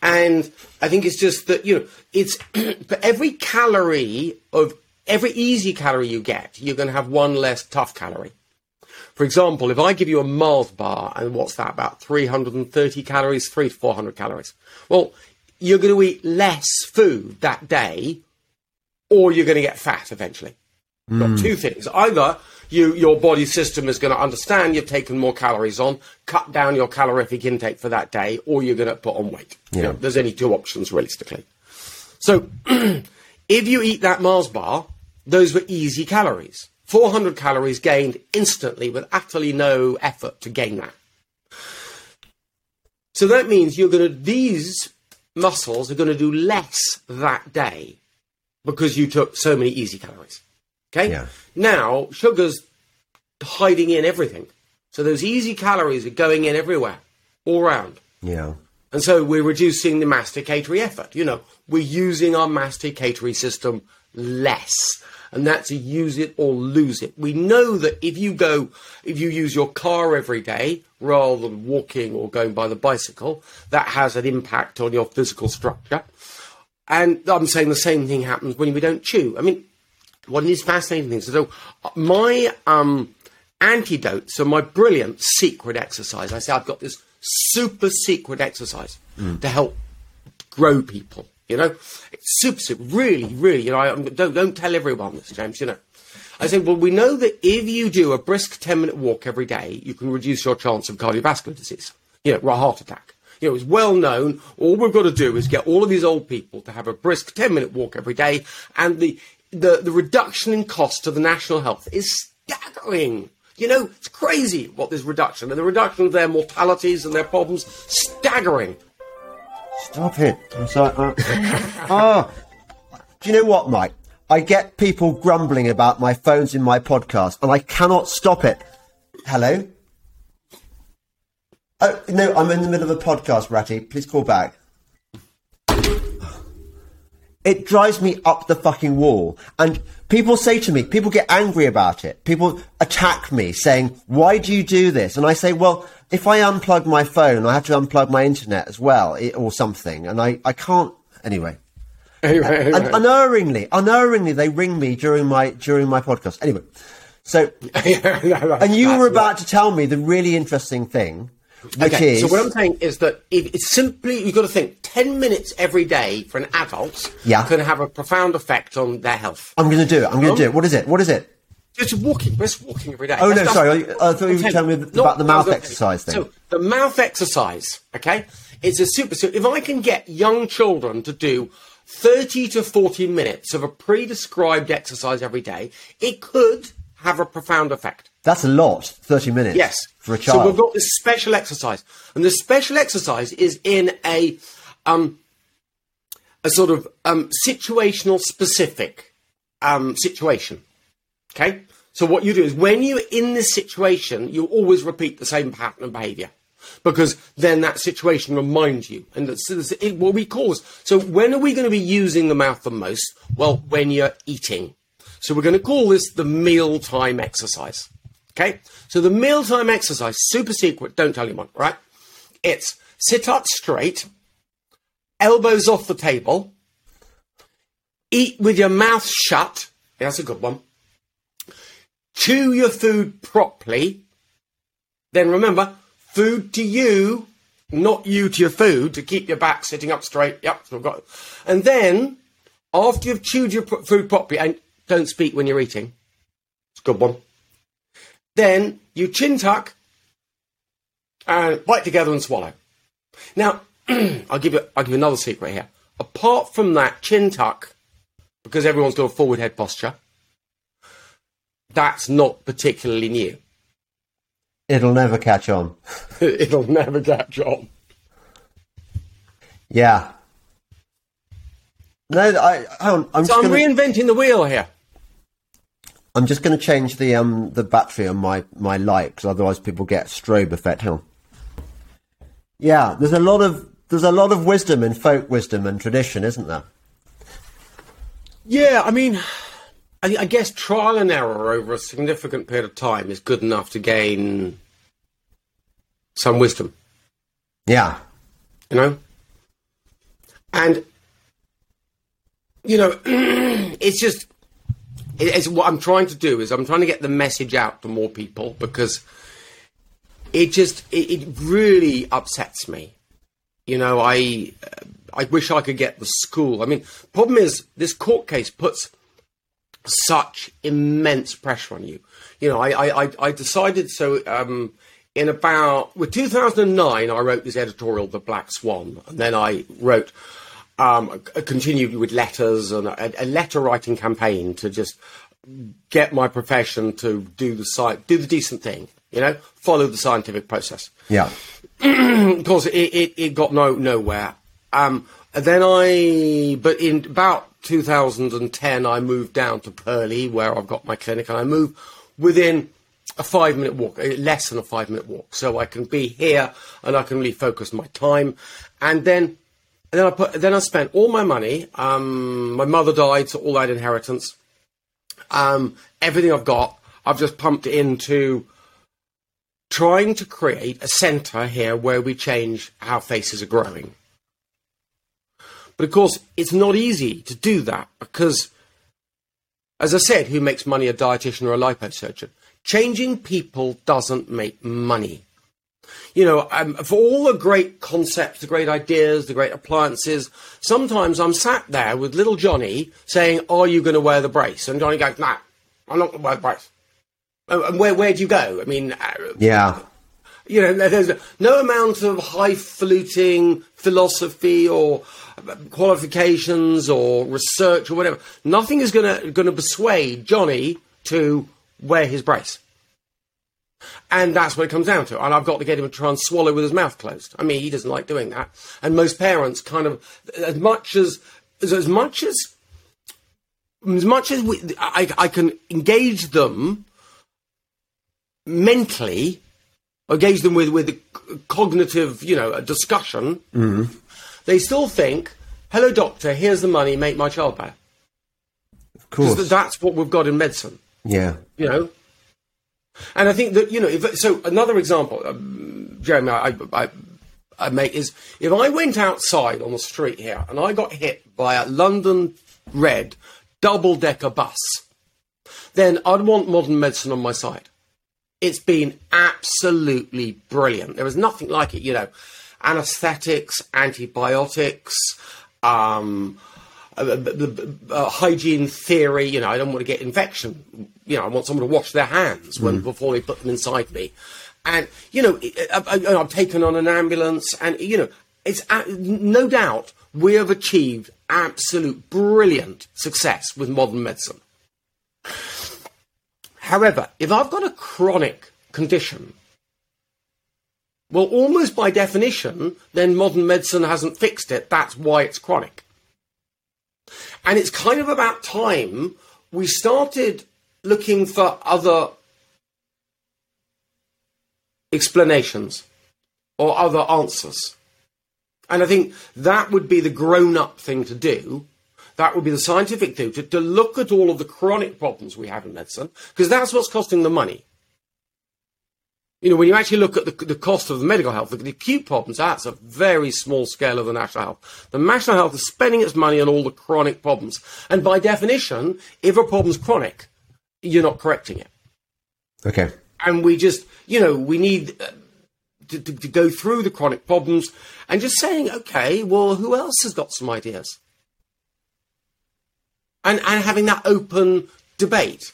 And I think it's just that, you know, it's for every calorie of every easy calorie you get, you're going to have one less tough calorie. For example, if I give you a Mars bar, and what's that, about 330 calories, three to 400 calories. Well, you're going to eat less food that day, or you're going to get fat eventually. You've got hmm. two things. Either you, your body system is going to understand you've taken more calories on, cut down your calorific intake for that day, or you're going to put on weight. You know, there's only two options realistically. So, if you eat that Mars bar, those were easy calories. 400 calories gained instantly with utterly no effort to gain that. So that means you're going to, these muscles are going to do less that day because you took so many easy calories. Okay? Yeah. Now, sugar's hiding in everything. So those easy calories are going in everywhere, all round. Yeah. And so we're reducing the masticatory effort. You know, we're using our masticatory system less. And that's a use it or lose it. We know that if you go, if you use your car every day rather than walking or going by the bicycle, that has an impact on your physical structure. And I'm saying the same thing happens when we don't chew. I mean, one of these fascinating things. So, my um, antidote, so my brilliant secret exercise. I say I've got this super secret exercise to help grow people. You know, it's super, super, really, really. You know, I, don't don't tell everyone this, James. You know, I say, well, we know that if you do a brisk ten minute walk every day, you can reduce your chance of cardiovascular disease. You know, or a heart attack. You know, it's well known. All we've got to do is get all of these old people to have a brisk 10 minute walk every day, and the, the, the reduction in cost to the national health is staggering. You know, it's crazy what this reduction, and the reduction of their mortalities and their problems, staggering. Stop it. I'm sorry. Ah. Do you know what, Mike? I get people grumbling about my phones in my podcast, and I cannot stop it. Hello? Oh, no, I'm in the middle of a podcast, Ratty. Please call back. It drives me up the fucking wall. And people say to me, people get angry about it. People attack me saying, why do you do this? And I say, well, if I unplug my phone, I have to unplug my internet as well, or something. And I, I can't, anyway. Anyway, And unerringly, unerringly, they ring me during my, during my podcast. Anyway. So, and you were about to tell me the really interesting thing, which Okay, is, so what I'm saying is that if it's simply you've got to think ten minutes every day for an adult Yeah. can have a profound effect on their health. I'm going to do it. I'm going to do it. What is it? What is it? Just walking, just walking every day. Oh, no, sorry, I- I thought you were telling me about the mouth exercise thing. So the mouth exercise, okay, It's a super. So if I can get young children to do 30 to 40 minutes of a pre-described exercise every day, it could have a profound effect. That's a lot. Thirty minutes. Yes. For a child. So we've got this special exercise, and the special exercise is in a um, a sort of um, situational specific um, situation. Okay. So what you do is when you're in this situation, you always repeat the same pattern of behaviour. Because then that situation reminds you, and that's, that's it, what we call. So when are we going to be using the mouth the most? Well, when you're eating. So we're going to call this the mealtime exercise. Okay? So the mealtime exercise, super secret, don't tell anyone, right? It's sit up straight, elbows off the table, eat with your mouth shut. Yeah, that's a good one. Chew your food properly. Then remember, food to you, not you to your food, to keep your back sitting up straight. Yep, so we've got. And then, after you've chewed your food properly, and don't speak when you're eating. It's a good one. Then you chin tuck and bite together and swallow. Now, I'll give you I'll give you another secret here. Apart from that chin tuck, because everyone's got a forward head posture, that's not particularly new. It'll never catch on. It'll never catch on. Yeah. No, I, on. I'm So just I'm gonna, reinventing the wheel here. I'm just going to change the um the battery on my my light because otherwise people get strobe effect. Hang on. Yeah, there's a lot of there's a lot of wisdom in folk wisdom and tradition, isn't there? Yeah, I mean, I, I guess trial and error over a significant period of time is good enough to gain some wisdom. Yeah. you know and you know it's just it's what i'm trying to do is i'm trying to get the message out to more people because it just it, it really upsets me you know i uh, i wish i could get the school i mean problem is this court case puts such immense pressure on you. You know, I I, I, I decided so. Um, in about with 2009, I wrote this editorial, The Black Swan, and then I wrote, um, continued with letters and a, a letter writing campaign to just get my profession to do the sci- do the decent thing. You know, follow the scientific process Yeah. of course, it, it, it got no nowhere. Um, then I, but in about 2010, I moved down to Purley, where I've got my clinic, and I moved within a five minute walk, eh, less than a five minute walk, so I can be here and I can really focus my time. And then, and then I put, then I spent all my money. Um, my mother died, so all that inheritance, um, everything I've got, I've just pumped into trying to create a centre here where we change how faces are growing. But of course, it's not easy to do that because, as I said, who makes money, a dietitian or a liposurgeon? Changing people doesn't make money. You know, um, for all the great concepts, the great ideas, the great appliances, sometimes I'm sat there with little Johnny saying, Are you going to wear the brace? And Johnny goes, No, I'm not going to wear the brace. And where, where do you go? I mean, uh, Yeah. you know, there's no amount of highfalutin philosophy or qualifications or research or whatever. Nothing is going to going to persuade Johnny to wear his brace. And that's what it comes down to. And I've got to get him to try and swallow with his mouth closed. I mean, he doesn't like doing that. And most parents kind of, as much as, as, as much as, as much as we, I, I can engage them mentally, engage them with with cognitive, you know, a discussion, mm-hmm. they still think, "Hello, doctor. Here's the money. Make my child better." Of course. that's what we've got in medicine, Yeah. you know. And I think that you know, if, so another example, um, Jeremy, I, I, I make is if I went outside on the street here and I got hit by a London Red double decker bus, then I'd want modern medicine on my side it's been absolutely brilliant. There was nothing like it, you know. Anesthetics, antibiotics, um, uh, uh, hygiene theory. You know, I don't want to get infection. You know, I want someone to wash their hands when before they put them inside me. And you know, I, I've taken on an ambulance, and you know, it's uh, no doubt we have achieved absolute brilliant success with modern medicine. However, if I've got a chronic condition, well, almost by definition, then modern medicine hasn't fixed it. That's why it's chronic. And it's kind of about time we started looking for other explanations or other answers. And I think that would be the grown up thing to do. That would be the scientific thing to, to look at all of the chronic problems we have in medicine, because that's what's costing the money. You know, when you actually look at the, the cost of the medical health, the, the acute problems, that's a very small scale of the national health. The national health is spending its money on all the chronic problems. And by definition, if a problem's chronic, you're not correcting it. Okay. And we just, you know, we need uh, to, to, to go through the chronic problems and just saying, okay, well, who else has got some ideas? And, and having that open debate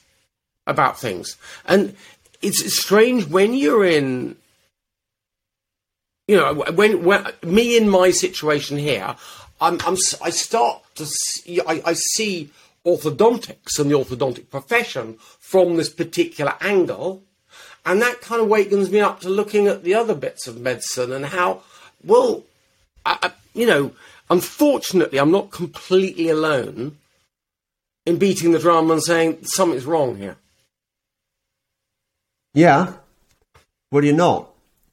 about things. And it's strange when you're in, you know, when, when me in my situation here, I'm, I'm I start to see, I, I see orthodontics and the orthodontic profession from this particular angle. And that kind of wakens me up to looking at the other bits of medicine and how, well, I, you know, unfortunately, I'm not completely alone in beating the drum and saying something's wrong here. Yeah. Well, you're not.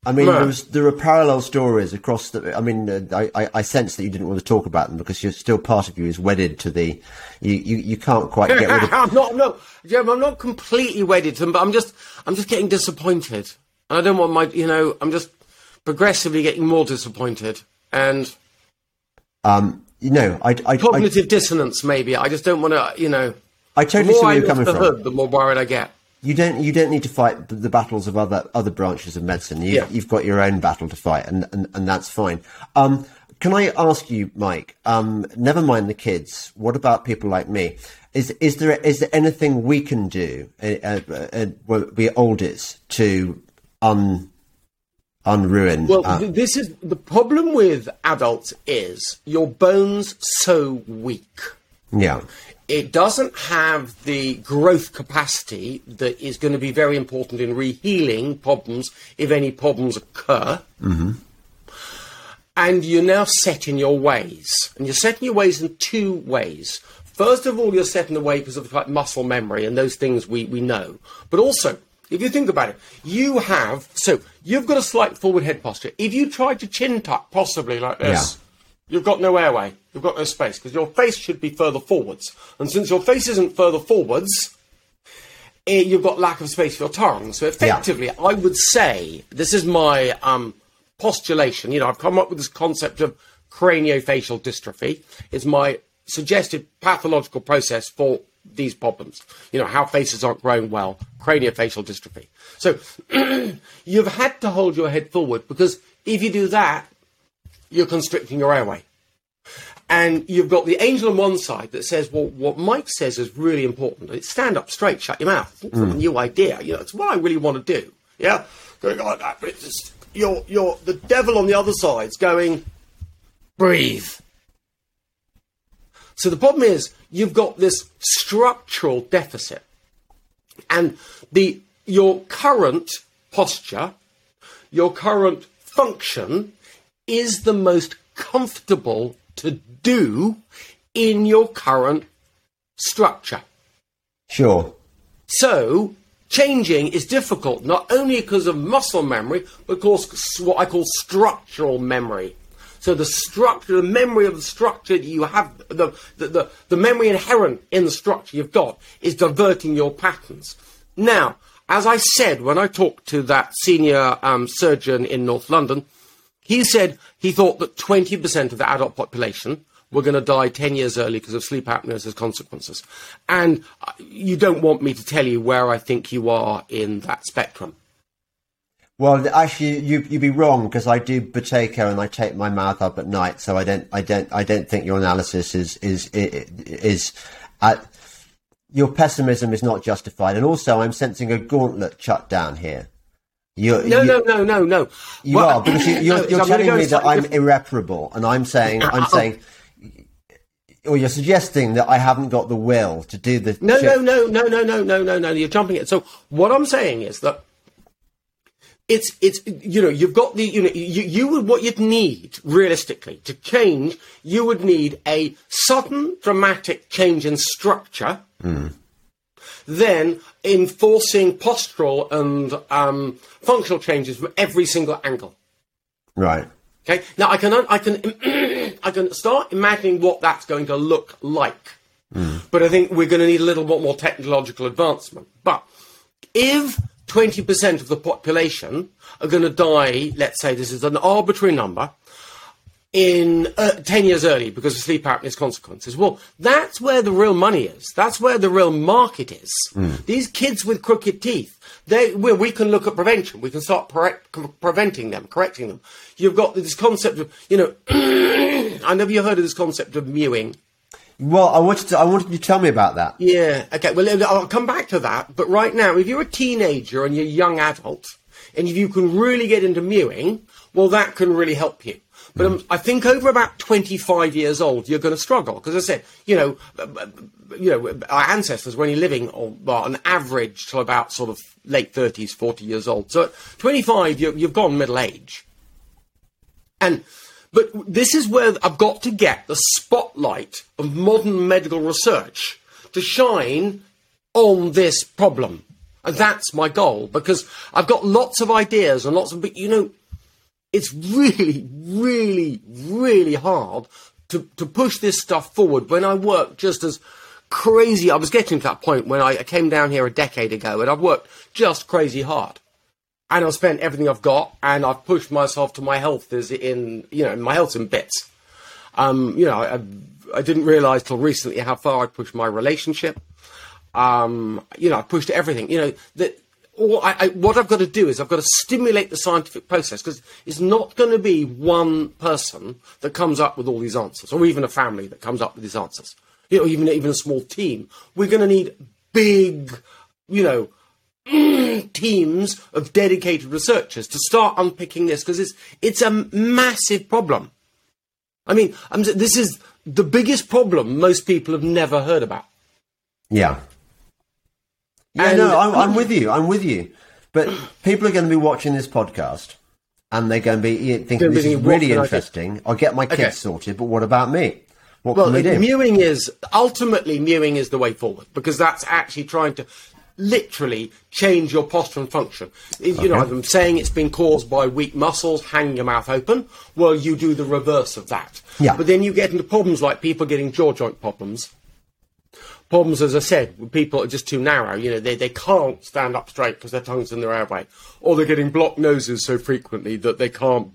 I mean, there, was, there are parallel stories across the. I mean, uh, I, I sense that you didn't want to talk about them because you're still part of you is wedded to the. You, you, you can't quite get rid of. I'm not. No, Jim, I'm not completely wedded to them, but I'm just. I'm just getting disappointed, and I don't want my. You know, I'm just progressively getting more disappointed, and. Um. You know, I. I cognitive I, dissonance, maybe. I just don't want to. You know. I totally see where you're coming the from. Hood, the more worried I get you don't you don't need to fight the battles of other other branches of medicine. You, yeah. You've got your own battle to fight, and and, and that's fine. Um, can I ask you, Mike? Um, never mind the kids. What about people like me? Is is there is there anything we can do? Uh, uh, uh, we oldies to un unruin. Well, uh, this is the problem with adults is your bones so weak. Yeah it doesn't have the growth capacity that is going to be very important in rehealing problems if any problems occur. Mm-hmm. And you're now set in your ways. And you're set in your ways in two ways. First of all, you're set in the way because of like muscle memory and those things we, we know. But also, if you think about it, you have, so you've got a slight forward head posture. If you tried to chin tuck, possibly like this, yeah. You've got no airway. You've got no space because your face should be further forwards. And since your face isn't further forwards, eh, you've got lack of space for your tongue. So effectively. I would say this is my um, postulation. You know, I've come up with this concept of craniofacial dystrophy. It's my suggested pathological process for these problems. You know, how faces aren't growing well, craniofacial dystrophy. So you've had to hold your head forward because if you do that, you're constricting your airway. And you've got the angel on one side that says, well, what Mike says is really important. It's stand up straight, shut your mouth. It's mm. a new idea. You know, it's what I really want to do. Yeah? Going like that. But it's just, you're, you're the devil on the other side's going, breathe. So the problem is you've got this structural deficit. And the your current posture, your current function is the most comfortable to do in your current structure. Sure. So changing is difficult, not only because of muscle memory, but because what I call structural memory. So the structure, the memory of the structure that you have, the, the, the, the memory inherent in the structure you've got is diverting your patterns. Now, as I said when I talked to that senior um, surgeon in North London, he said he thought that 20% of the adult population were going to die 10 years early because of sleep apnea as consequences. And uh, you don't want me to tell you where I think you are in that spectrum. Well, actually, you you'd be wrong because I do Buteyko and I take my mouth up at night, so I don't I don't I don't think your analysis is is is, is uh, your pessimism is not justified. And also, I'm sensing a gauntlet shut down here. You're, No, you, no, no, no, no. You Well, are because you, you're, no, telling me that I'm different- irreparable, and I'm saying I'm saying, or you're suggesting that I haven't got the will to do the. No, shit. no, no, no, no, no, no, no, no. You're jumping it. So what I'm saying is that it's it's you know you've got the you know you, you would what you'd need realistically to change you would need a sudden dramatic change in structure hmm. Then enforcing postural and um, functional changes from every single angle Right. Okay. Now I can I can I can start imagining what that's going to look like, but I think we're going to need a little bit more technological advancement. But if twenty percent of the population are going to die, let's say this is an arbitrary number, in uh, 10 years early because of sleep apnea's consequences. Well, that's where the real money is. That's where the real market is. These kids with crooked teeth, they, we, we can look at prevention. We can start pre- preventing them, correcting them. You've got this concept of, you know, I never you heard of this concept of mewing. Well, I wanted to. I wanted you to tell me about that. Yeah. Okay. Well, I'll come back to that. But right now, if you're a teenager and you're a young adult, and if you can really get into mewing, well, that can really help you. But um, I think over about 25 years old, you're going to struggle because I said, you know, you know, our ancestors were only living on average till about sort of late 30s, 40 years old. So at 25, you you've gone middle age. And but this is where I've got to get the spotlight of modern medical research to shine on this problem. And that's my goal because I've got lots of ideas and lots of, but you know, it's really, really, really hard to, to push this stuff forward when I work just as crazy. I was getting to that point when I came down here a decade ago and I've worked just crazy hard and I've spent everything I've got, and I've pushed myself to my health is in, you know, my health's in bits. Um, you know, I, I didn't realise till recently how far I'd pushed my relationship. Um, you know, I pushed everything. You know that. All I, I, what I've got to do is I've got to stimulate the scientific process because it's not going to be one person that comes up with all these answers, or even a family that comes up with these answers. You know, even even a small team. We're going to need big, you know, teams of dedicated researchers to start unpicking this because it's it's a massive problem. I mean, I'm, this is the biggest problem most people have never heard about. Yeah. Yeah, And- no, I'm, I'm with you. I'm with you. But people are going to be watching this podcast, and they're going to be thinking this is really interesting. I'll get my kids Okay. sorted, but what about me? What Well, can we do? mewing is ultimately mewing is the way forward because that's actually trying to literally change your posture and function. You know, I'm saying it's been caused by weak muscles, hanging your mouth open. Well, you do the reverse of that. Yeah. But then you get into problems like people getting jaw joint problems. Problems, as I said, people are just too narrow. You know, they, they can't stand up straight because their tongue's in their airway, or they're getting blocked noses so frequently that they can't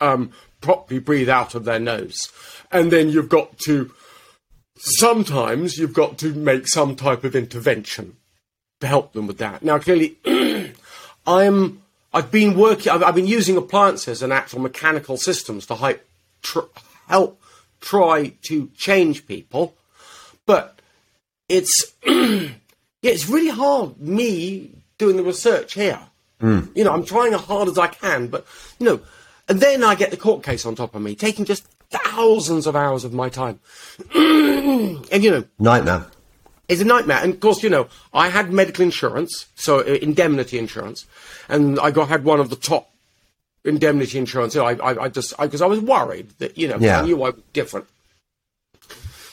um, properly breathe out of their nose. And then you've got to, sometimes you've got to make some type of intervention to help them with that. Now, clearly, I'm, I've been working, I've, I've been using appliances and actual mechanical systems to help, tr- help try to change people, but it's, yeah, it's really hard, me doing the research here. You know, I'm trying as hard as I can, but, you know, and then I get the court case on top of me, taking just thousands of hours of my time. and, you know, Nightmare. it's a nightmare. And of course, you know, I had medical insurance, so uh, indemnity insurance, and I got had one of the top indemnity insurance. You know, I, I, I just because I, was worried that you know Yeah. I knew I was different.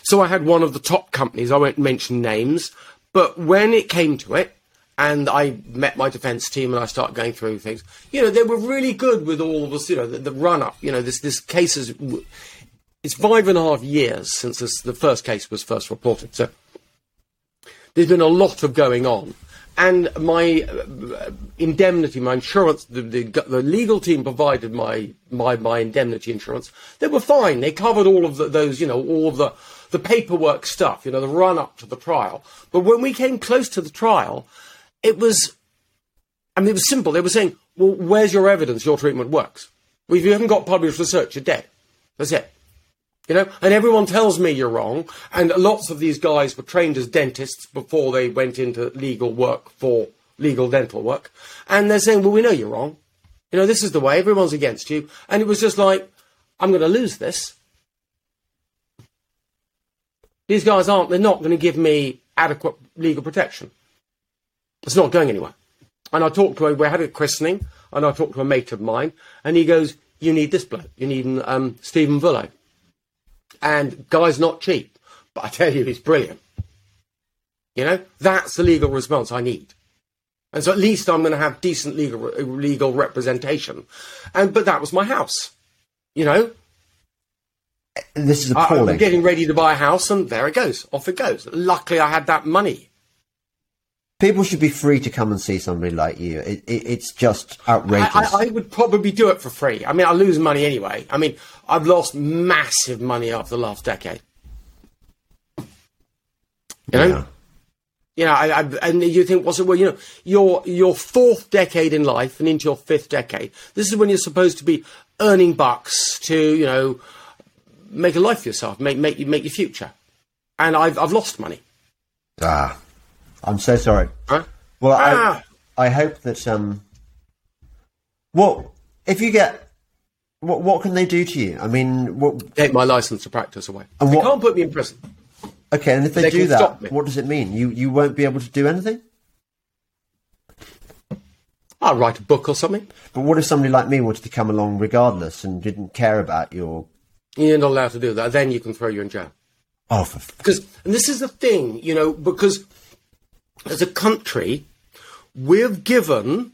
So I had one of the top companies. I won't mention names, but when it came to it, and I met my defence team and I started going through things, you know, they were really good with all of us. You know, the, the run up. You know, this this case is. It's five and a half years since this, the first case was first reported. So there's been a lot of going on. And my uh, indemnity, my insurance, the, the, the legal team provided my, my, my indemnity insurance. They were fine. They covered all of the, those, you know, all of the, the paperwork stuff, you know, the run up to the trial. But when we came close to the trial, it was, I mean, it was simple. They were saying, well, where's your evidence your treatment works? Well, if you haven't got published research, you're dead. That's it. You know, and everyone tells me you're wrong. And lots of these guys were trained as dentists before they went into legal work for legal dental work, and they're saying, "Well, we know you're wrong. You know, this is the way. Everyone's against you." And it was just like, "I'm going to lose this." These guys aren't. They're not going to give me adequate legal protection. It's not going anywhere. And I talked to a, we had a christening, and I talked to a mate of mine, and he goes, "You need this bloke. You need um, Stephen Vullo." And guy's not cheap, but I tell you, he's brilliant. You know, that's the legal response I need. And so at least I'm going to have decent legal legal representation. And but that was my house. You know, This is I- appalling. I'm getting ready to buy a house, and there it goes. Off it goes. Luckily, I had that money. People should be free to come and see somebody like you. It, it, it's just outrageous. I, I, I would probably do it for free. I mean, I lose money anyway. I mean, I've lost massive money over the last decade. You know, Yeah. you know, I, I, and you think, what's it? Well, you know, your your fourth decade in life and into your fifth decade. This is when you're supposed to be earning bucks to, you know, make a life for yourself, make make make your future. And I've I've lost money. Ah, I'm so sorry. Huh? Well, Ah. I, I hope that um, what if you get what what can they do to you? I mean, what, Take my license to practice away. And they what- can't put me in prison. okay, and if they, They do that, what does it mean? You you won't be able to do anything. I'll write a book or something. But what if somebody like me wanted to come along regardless and didn't care about your? You're not allowed to do that. Then you can throw you in jail. Oh, for f- Because, and this is the thing, you know, because as a country, we've given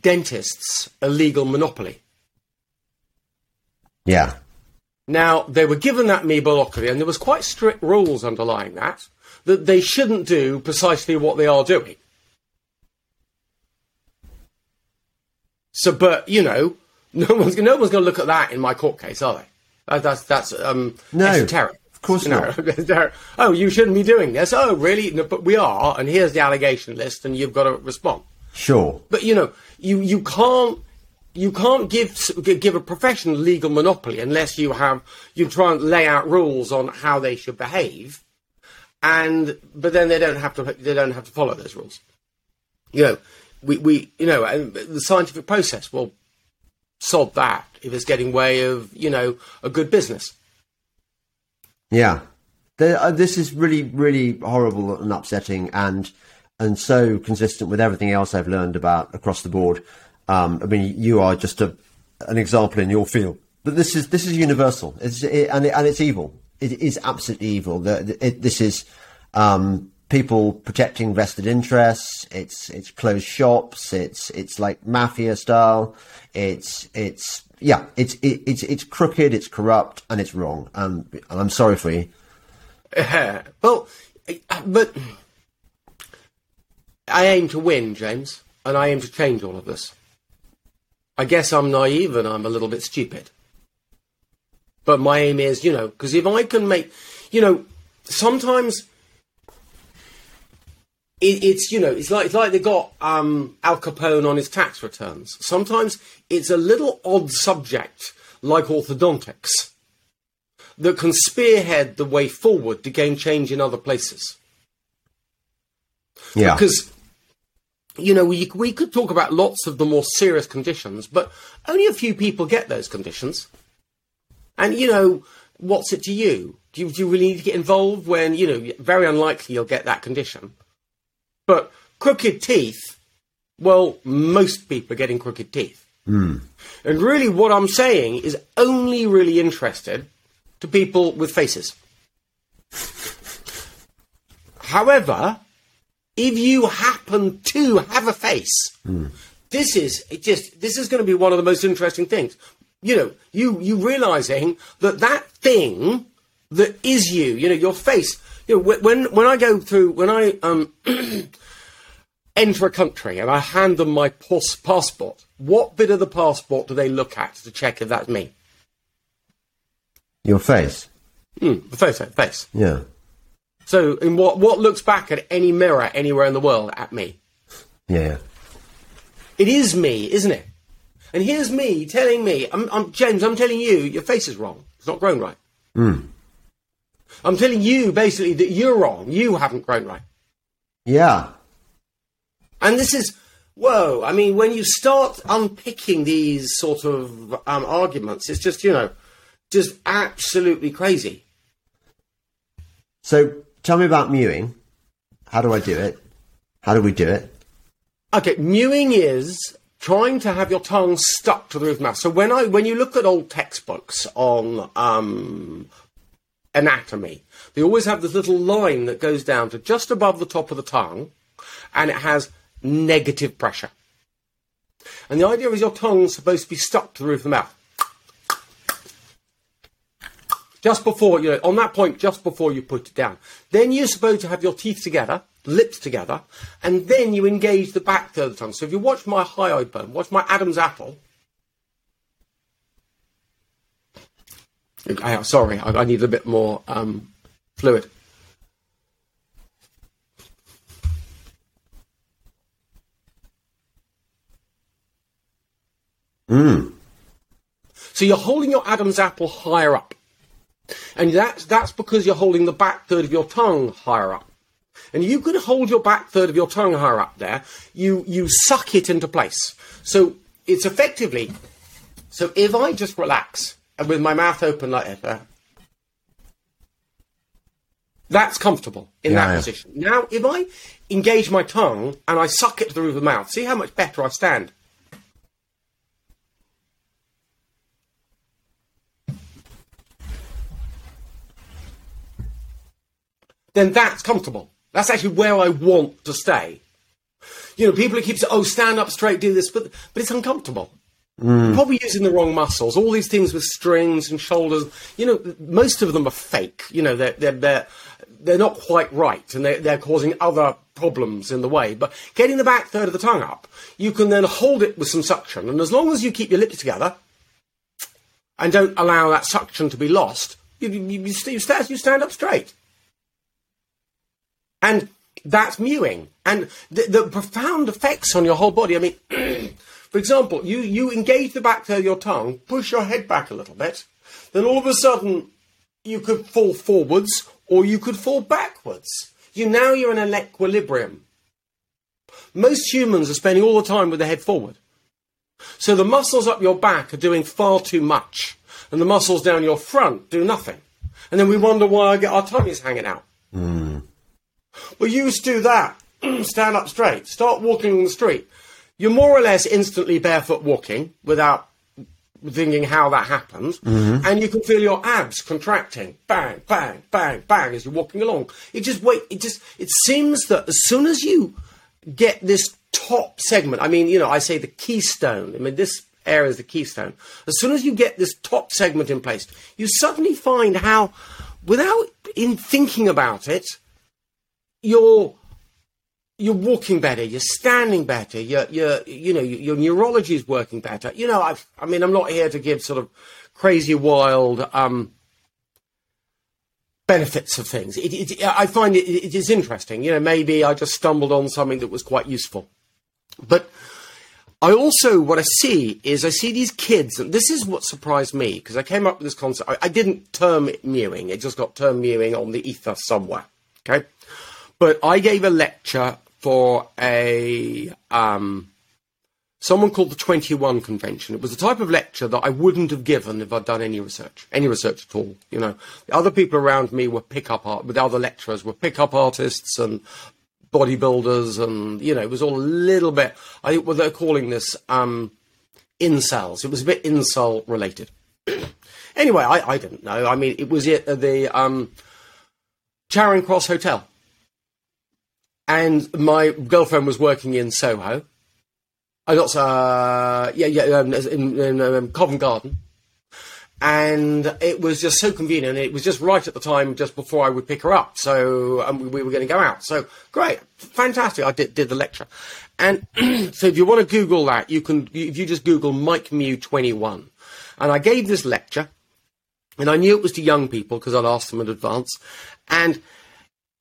dentists a legal monopoly. yeah, Now, they were given that monopoly, and there was quite strict rules underlying that, that they shouldn't do precisely what they are doing. So, but, you know, no one's, no one's going to look at that in my court case, are they? That's, that's, um, No, esoteric. Of course You know, oh, you shouldn't be doing this. Oh, really? No, but we are, and here's the allegation list, and you've got to respond. sure. But you know, you you can't you can't give give a professional legal monopoly unless you have you try and lay out rules on how they should behave, and but then they don't have to they don't have to follow those rules. You know, we we you know and the scientific process will sod that if it's getting way of you know a good business. Yeah, uh, this is really, really horrible and upsetting, and and so consistent with everything else I've learned about across the board. Um, I mean, you are just a an example in your field, but this is this is universal, it's, it, and it, and it's evil. It is absolutely evil. The- it, this is um, people protecting vested interests. It's it's closed shops. It's it's like mafia style. It's it's yeah. It's it, it's it's crooked. It's corrupt, and it's wrong. And I'm sorry for you. well, uh, but I aim to win, James, and I aim to change all of this. I guess I'm naive and I'm a little bit stupid. But my aim is, you know, because if I can make, you know, sometimes it, it's, you know, it's like it's like they got um, Al Capone on his tax returns. Sometimes it's a little odd subject, like orthodontics, that can spearhead the way forward to gain change in other places. Yeah, Because, you know, we, we could talk about lots of the more serious conditions, but only a few people get those conditions. And, you know, what's it to you? Do you, do you really need to get involved when, you know, very unlikely you'll get that condition? But crooked teeth, well, most people are getting crooked teeth. Hmm. And really, what I'm saying is only really interested to people with faces. However, if you happen to have a face, hmm. this is it just this is going to be one of the most interesting things. You know, you you realizing that that thing that is you, you know, your face. You know, when when I go through when I um enter a country and I hand them my pos- passport, what bit of the passport do they look at to check if that's me? your face. Mm, the photo, face. Yeah, So, in what what looks back at any mirror anywhere in the world at me? yeah, It is me, isn't it? And here's me telling me, I'm, I'm James, I'm telling you, your face is wrong. It's not grown right. I'm telling you basically that you're wrong. You haven't grown right. yeah. And this is, whoa, I mean, when you start unpicking these sort of um, arguments, it's just, you know, just absolutely crazy. So tell me about mewing. How do I do it? How do we do it? Okay, mewing is trying to have your tongue stuck to the roof of mouth. So when I when you look at old textbooks on um, anatomy, they always have this little line that goes down to just above the top of the tongue, and it has negative pressure. And the idea is your tongue's supposed to be stuck to the roof of the mouth. Just before, you know, on that point, just before you put it down. Then you're supposed to have your teeth together, lips together, and then you engage the back third of the tongue. So if you watch my hyoid bone, watch my Adam's apple. I, sorry, I, I need a bit more um, fluid. So you're holding your Adam's apple higher up. And that's, that's because you're holding the back third of your tongue higher up. And you can hold your back third of your tongue higher up there. You, you suck it into place. So it's effectively, so if I just relax and with my mouth open like that, that's comfortable in Yeah, that yeah. position. Now, if I engage my tongue and I suck it to the roof of the mouth, see how much better I stand. Then that's comfortable. That's actually where I want to stay. You know, people who keep saying, "Oh, stand up straight, do this," but but it's uncomfortable. You're Probably using the wrong muscles. All these things with strings and shoulders. You know, most of them are fake. You know, they're they're they're, they're not quite right, and they're, they're causing other problems in the way. But getting the back third of the tongue up, you can then hold it with some suction, and as long as you keep your lips together and don't allow that suction to be lost, you you, you, you stand you stand up straight. And that's mewing. And the, the profound effects on your whole body. I mean, for example, you, you engage the back of your tongue, push your head back a little bit, then all of a sudden you could fall forwards or you could fall backwards. You now you're in an equilibrium. Most humans are spending all the time with their head forward. So the muscles up your back are doing far too much, and the muscles down your front do nothing. And then we wonder why our tongues hanging out. Hmm. Well, you used to do that. Stand up straight. Start walking on the street. You're more or less instantly barefoot walking without thinking how that happens. Mm-hmm. And you can feel your abs contracting. Bang, bang, bang, bang as you're walking along. It just wait. It just it seems that as soon as you get this top segment, I mean, you know, I say the keystone. I mean, this area is the keystone. As soon as you get this top segment in place, you suddenly find how, without in thinking about it, you're you're walking better, you're standing better, you're, you're you know, your, neurology is working better. You know, I, I mean, I'm not here to give sort of crazy, wild um, benefits of things. It, it, I find it, it is interesting. You know, maybe I just stumbled on something that was quite useful. But I also, what I see is I see these kids, and this is what surprised me because I came up with this concept. I, I didn't term it mewing, it just got term mewing on the ether somewhere. Okay. But I gave a lecture for a um, someone called the 21 Convention. It was the type of lecture that I wouldn't have given if I'd done any research, any research at all. You know, the other people around me were pickup art, with other lecturers were pickup artists and bodybuilders, and you know, it was all a little bit. I think well, they're calling this um, incels. It was a bit incel related. anyway, I, I didn't know. I mean, it was at the um, Charing Cross Hotel and my girlfriend was working in Soho. I got uh, yeah yeah um, in, in um, Covent Garden, and it was just so convenient. It was just right at the time, just before I would pick her up. So um, we, we were going to go out. So great, fantastic. I did, did the lecture, and so if you want to Google that, you can. If you just Google Mike Mew twenty one, and I gave this lecture, and I knew it was to young people because I'd asked them in advance, and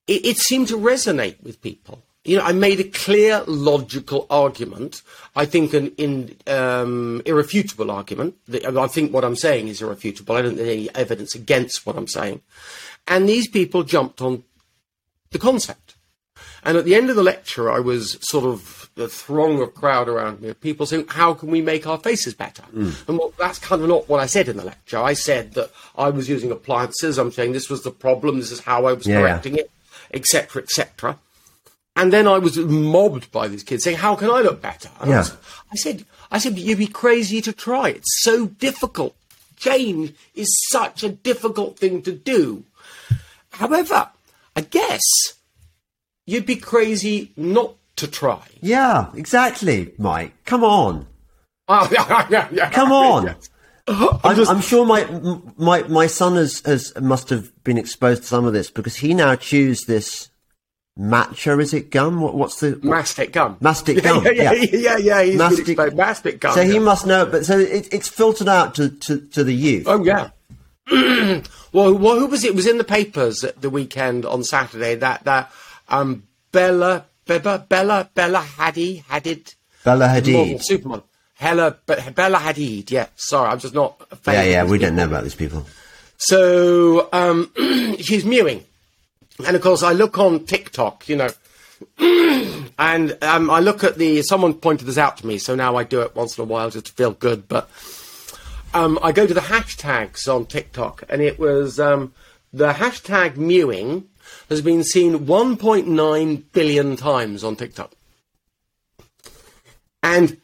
it, it seemed to resonate with people. You know, I made a clear, logical argument. I think an in, um, irrefutable argument. I think what I'm saying is irrefutable. I don't think any evidence against what I'm saying. And these people jumped on the concept. And at the end of the lecture, I was sort of the throng of crowd around me of people saying, "How can we make our faces better?" And well, that's kind of not what I said in the lecture. I said that I was using appliances. I'm saying this was the problem. This is how I was yeah. correcting it, etc., etc. And then I was mobbed by these kids saying, "How can I look better?" And I, was- I said, "I said you'd be crazy to try. It's so difficult. Change is such a difficult thing to do. However, I guess you'd be crazy not to try. Yeah, exactly, Mike. Come on. Oh, yeah, yeah, yeah. Come on. Yes. I'm, just- I'm sure my my my son has, has must have been exposed to some of this because he now chews this matcha. Is it gum? What, what's the Mastic gum. Mastic gum, Yeah, yeah, yeah. yeah. yeah, He's Mastic- mastic gum. so he yeah. must know. But so it, it's filtered out to, to, to the youth. Oh yeah. well, well, who was it? It was in the papers at the weekend on Saturday that that um, Bella Bella Bella Bella Hadid Hadid Bella Hadid. supermodel. Hella, Be- Bella Hadid, yeah. Sorry, I'm just not. a fan Yeah, yeah. We don't know about these people. So um, she's mewing, and of course I look on TikTok, you know, and um, I look at the. Someone pointed this out to me, so now I do it once in a while just to feel good. But um, I go to the hashtags on TikTok, and it was um, the hashtag mewing has been seen 1.9 billion times on TikTok, and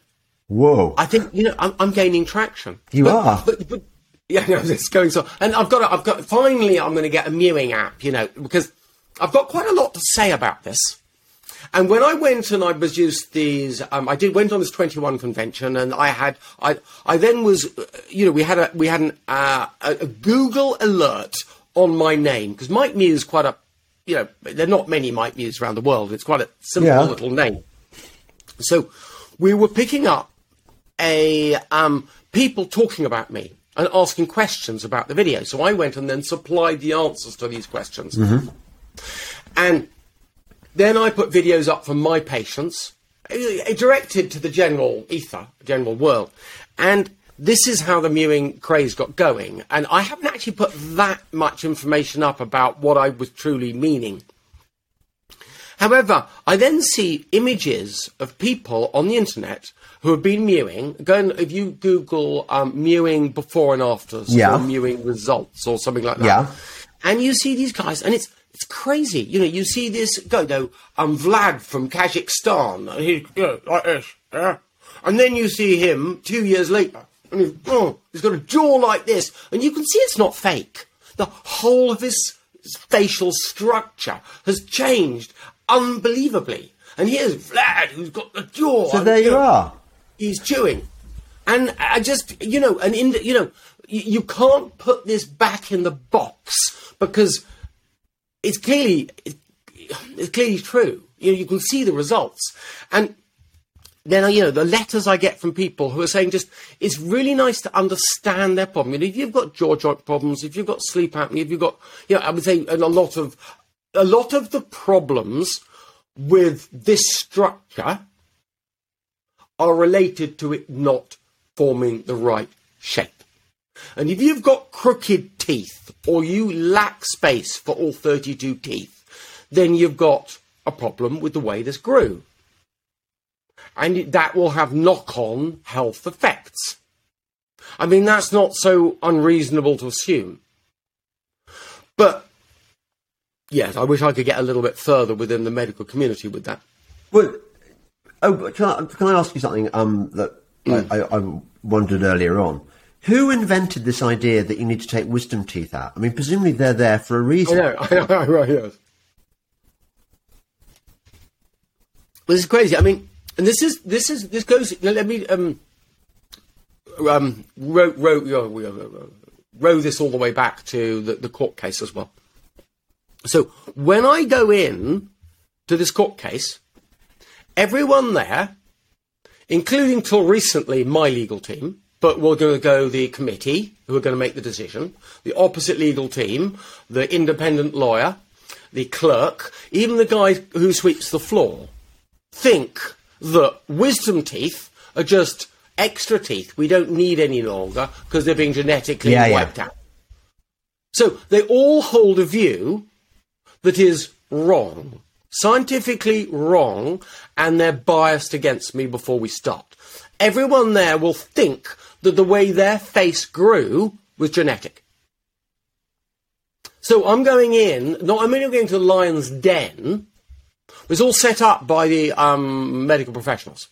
Whoa. I think you know I'm, I'm gaining traction. You But- are. but, but yeah, no, it's going so. And I've got, to, I've got. Finally, I'm going to get a mewing app. You know, because I've got quite a lot to say about this. And when I went and I produced these, um, I did went on this 21 convention, and I had, I, I then was, uh, you know, we had a, we had an, uh, a, a Google alert on my name because Mike Mew is quite a, you know, there are not many Mike Mews around the world. It's quite a simple Yeah. little name. So we were picking up a um, people talking about me and asking questions about the video. So I went and then supplied the answers to these questions. And then I put videos up from my patients, uh, directed to the general ether, general world. And this is how the mewing craze got going. And I haven't actually put that much information up about what I was truly meaning. However, I then see images of people on the internet who have been mewing. Go and, if you Google um, mewing before and afters Yeah. or mewing results or something like that, Yeah. and you see these guys, and it's it's crazy. You know, you see this go though. Um, Vlad from Kazakhstan, and he's you know, like this, yeah. And then you see him two years later, and he's, oh, he's got a jaw like this, and you can see it's not fake. The whole of his facial structure has changed unbelievably. And here's Vlad, who's got the jaw. So there you are. He's chewing. And I just, you know, and in, you know, you, you can't put this back in the box because it's clearly, it's clearly true. You know, you can see the results. And then, you know, the letters I get from people who are saying just, it's really nice to understand their problem. You know, if you've got jaw joint problems, if you've got sleep apnea, if you've got, you know, I would say a lot of, a lot of the problems with this structure are related to it not forming the right shape. And if you've got crooked teeth or you lack space for all 32 teeth, then you've got a problem with the way this grew. And that will have knock on health effects. I mean, that's not so unreasonable to assume. But, yes, I wish I could get a little bit further within the medical community with that. Well, oh, but can I, can I ask you something um, that Mm. I, I, I wondered earlier on? Who invented this idea that you need to take wisdom teeth out? I mean, presumably they're there for a reason. I know, I know, right, yes. Well, this is crazy. I mean, and this is this is this goes. Let me um um row row row, row, row this all the way back to the, the court case as well. So when I go in to this court case, everyone there, including till recently my legal team, but we're going to go the committee who are going to make the decision, the opposite legal team, the independent lawyer, the clerk, even the guy who sweeps the floor, think that wisdom teeth are just extra teeth we don't need any longer because they're being genetically Yeah, yeah. wiped out. So they all hold a view that is wrong. Scientifically wrong and they're biased against me before we start. Everyone there will think that the way their face grew was genetic. So I'm going in, not I'm only going to the lion's den, it's all set up by the um, medical professionals.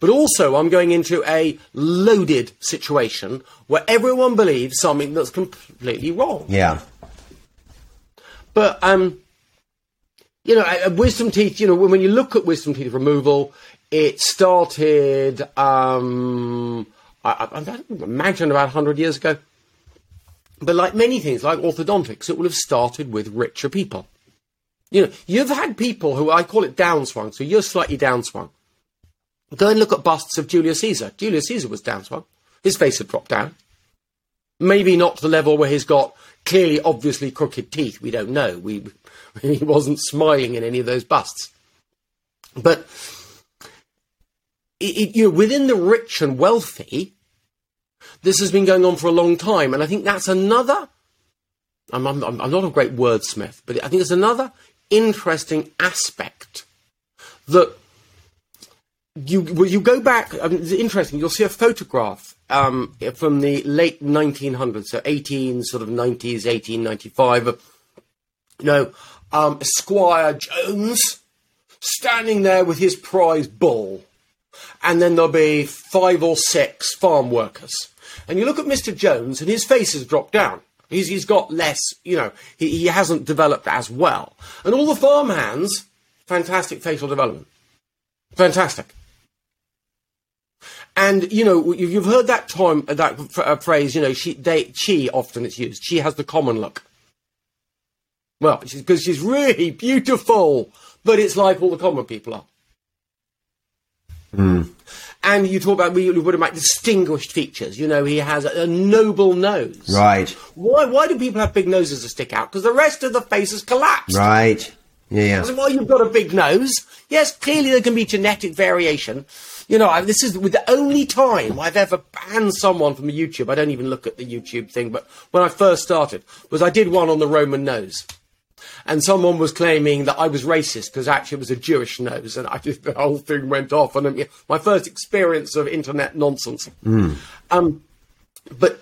But also, I'm going into a loaded situation where everyone believes something that's completely wrong. Yeah. But um, you know, uh, wisdom teeth. You know, when you look at wisdom teeth removal, it started. Um, I, I, I imagine about hundred years ago. But like many things, like orthodontics, it will have started with richer people. You know, you've had people who I call it downswung, so you're slightly downswung. Go and look at busts of Julius Caesar. Julius Caesar was downswung. His face had dropped down. Maybe not to the level where he's got clearly, obviously crooked teeth. We don't know. We, he wasn't smiling in any of those busts. But it, it, you know, within the rich and wealthy, this has been going on for a long time, and I think that's another. I'm, I'm, I'm not a great wordsmith, but I think it's another interesting aspect that you you go back. I mean, it's interesting. You'll see a photograph um, from the late 1900s, so 18 sort of 90s, 1895. You know, um, Squire Jones standing there with his prize bull, and then there'll be five or six farm workers. And you look at Mr. Jones, and his face has dropped down. He's, he's got less, you know, he, he hasn't developed as well. And all the farm hands, fantastic facial development. Fantastic. And you know, you've heard that term, that uh, phrase. You know, she, they, she often it's used. She has the common look. Well, because she's, she's really beautiful, but it's like all the common people are. Mm. And you talk about we would have like distinguished features. You know, he has a, a, noble nose. Right. Why? Why do people have big noses that stick out? Because the rest of the face has collapsed. Right. Yeah. yeah. Well, you've got a big nose. Yes, clearly there can be genetic variation you know, this is the only time I've ever banned someone from YouTube. I don't even look at the YouTube thing, but when I first started, was I did one on the Roman nose. And someone was claiming that I was racist because actually it was a Jewish nose, and I just the whole thing went off. And um, my first experience of internet nonsense. Mm. Um, but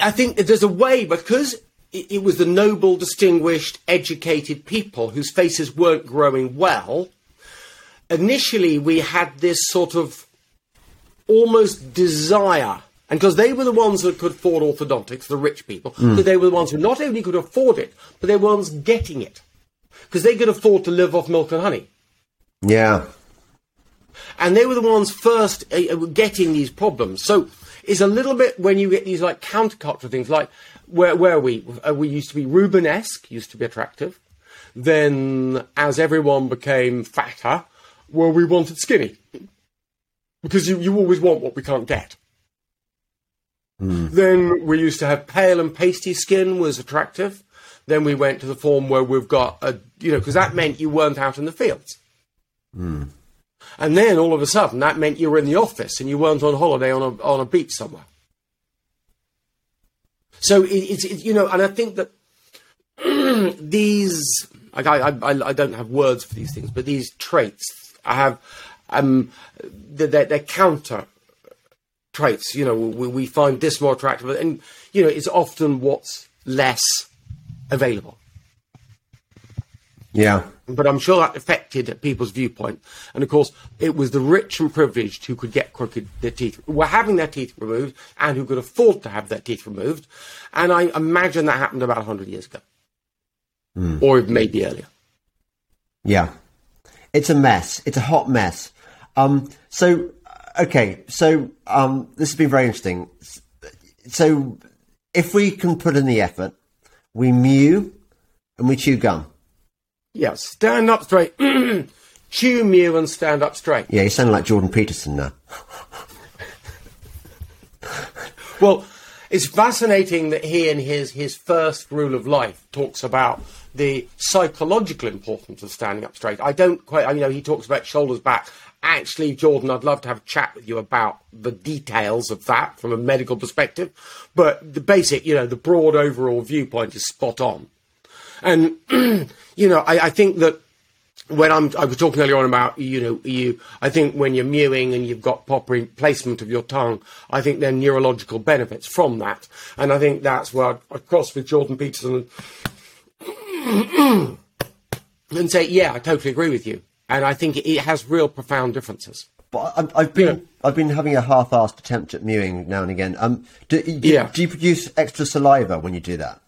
I think there's a way because it, it was the noble, distinguished, educated people whose faces weren't growing well initially we had this sort of almost desire and because they were the ones that could afford orthodontics, the rich people, mm. they were the ones who not only could afford it, but they were the ones getting it. Because they could afford to live off milk and honey. Yeah. And they were the ones first uh, getting these problems. So it's a little bit when you get these like counterculture things, like where, where are we? Uh, we used to be Rubenesque, used to be attractive. Then as everyone became fatter, well, we wanted skinny. Because you, you always want what we can't get. Mm. Then we used to have pale and pasty skin was attractive. Then we went to the form where we've got a, you know, because that meant you weren't out in the fields. Mm. And then all of a sudden that meant you were in the office and you weren't on holiday on a, on a beach somewhere. So it, it's, it, you know, and I think that these, like I, I, I don't have words for these things, but these traits, I have um, they're, they're counter traits. You know, we, we find this more attractive, and you know, it's often what's less available. Yeah. But I'm sure that affected people's viewpoint. And of course, it was the rich and privileged who could get crooked their teeth, were having their teeth removed, and who could afford to have their teeth removed. And I imagine that happened about 100 years ago. Mm. Or maybe earlier. Yeah. It's a mess. It's a hot mess. Um, so, okay. So, um, this has been very interesting. So, if we can put in the effort, we mew and we chew gum. Yeah, stand up straight. chew, mew, and stand up straight. Yeah, you sound like Jordan Peterson now. well, it's fascinating that he, in his, his first rule of life, talks about the psychological importance of standing up straight. I don't quite, you know, he talks about shoulders back. Actually, Jordan, I'd love to have a chat with you about the details of that from a medical perspective. But the basic, you know, the broad overall viewpoint is spot on. And, you know, I, I think that when I'm, I was talking earlier on about, you know, you, I think when you're mewing and you've got proper placement of your tongue, I think there are neurological benefits from that. And I think that's where I cross with Jordan Peterson and, and say, yeah, I totally agree with you. And I think it has real profound differences. But I, I've been Yeah. I've been having a half-assed attempt at mewing now and again. Um, do, do, Yeah. do you produce extra saliva when you do that?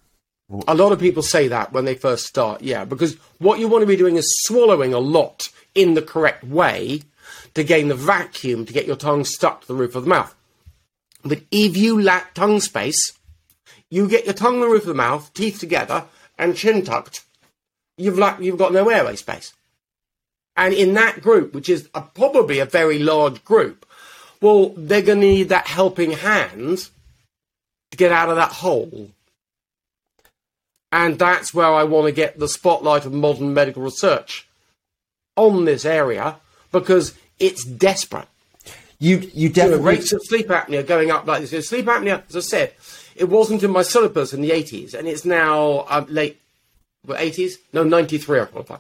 A lot of people say that when they first start, yeah, because what you want to be doing is swallowing a lot in the correct way to gain the vacuum to get your tongue stuck to the roof of the mouth. But if you lack tongue space, you get your tongue on the roof of the mouth, teeth together, and chin tucked. You've like you've got no airway space. And in that group, which is a, probably a very large group, well, they're going to need that helping hand to get out of that hole. And that's where I want to get the spotlight of modern medical research on this area because it's desperate. You you The definitely rates of sleep apnea going up like this. Sleep apnea, as I said, it wasn't in my syllabus in the 80s, and it's now um, late, what, 80s? No, 93 I qualify.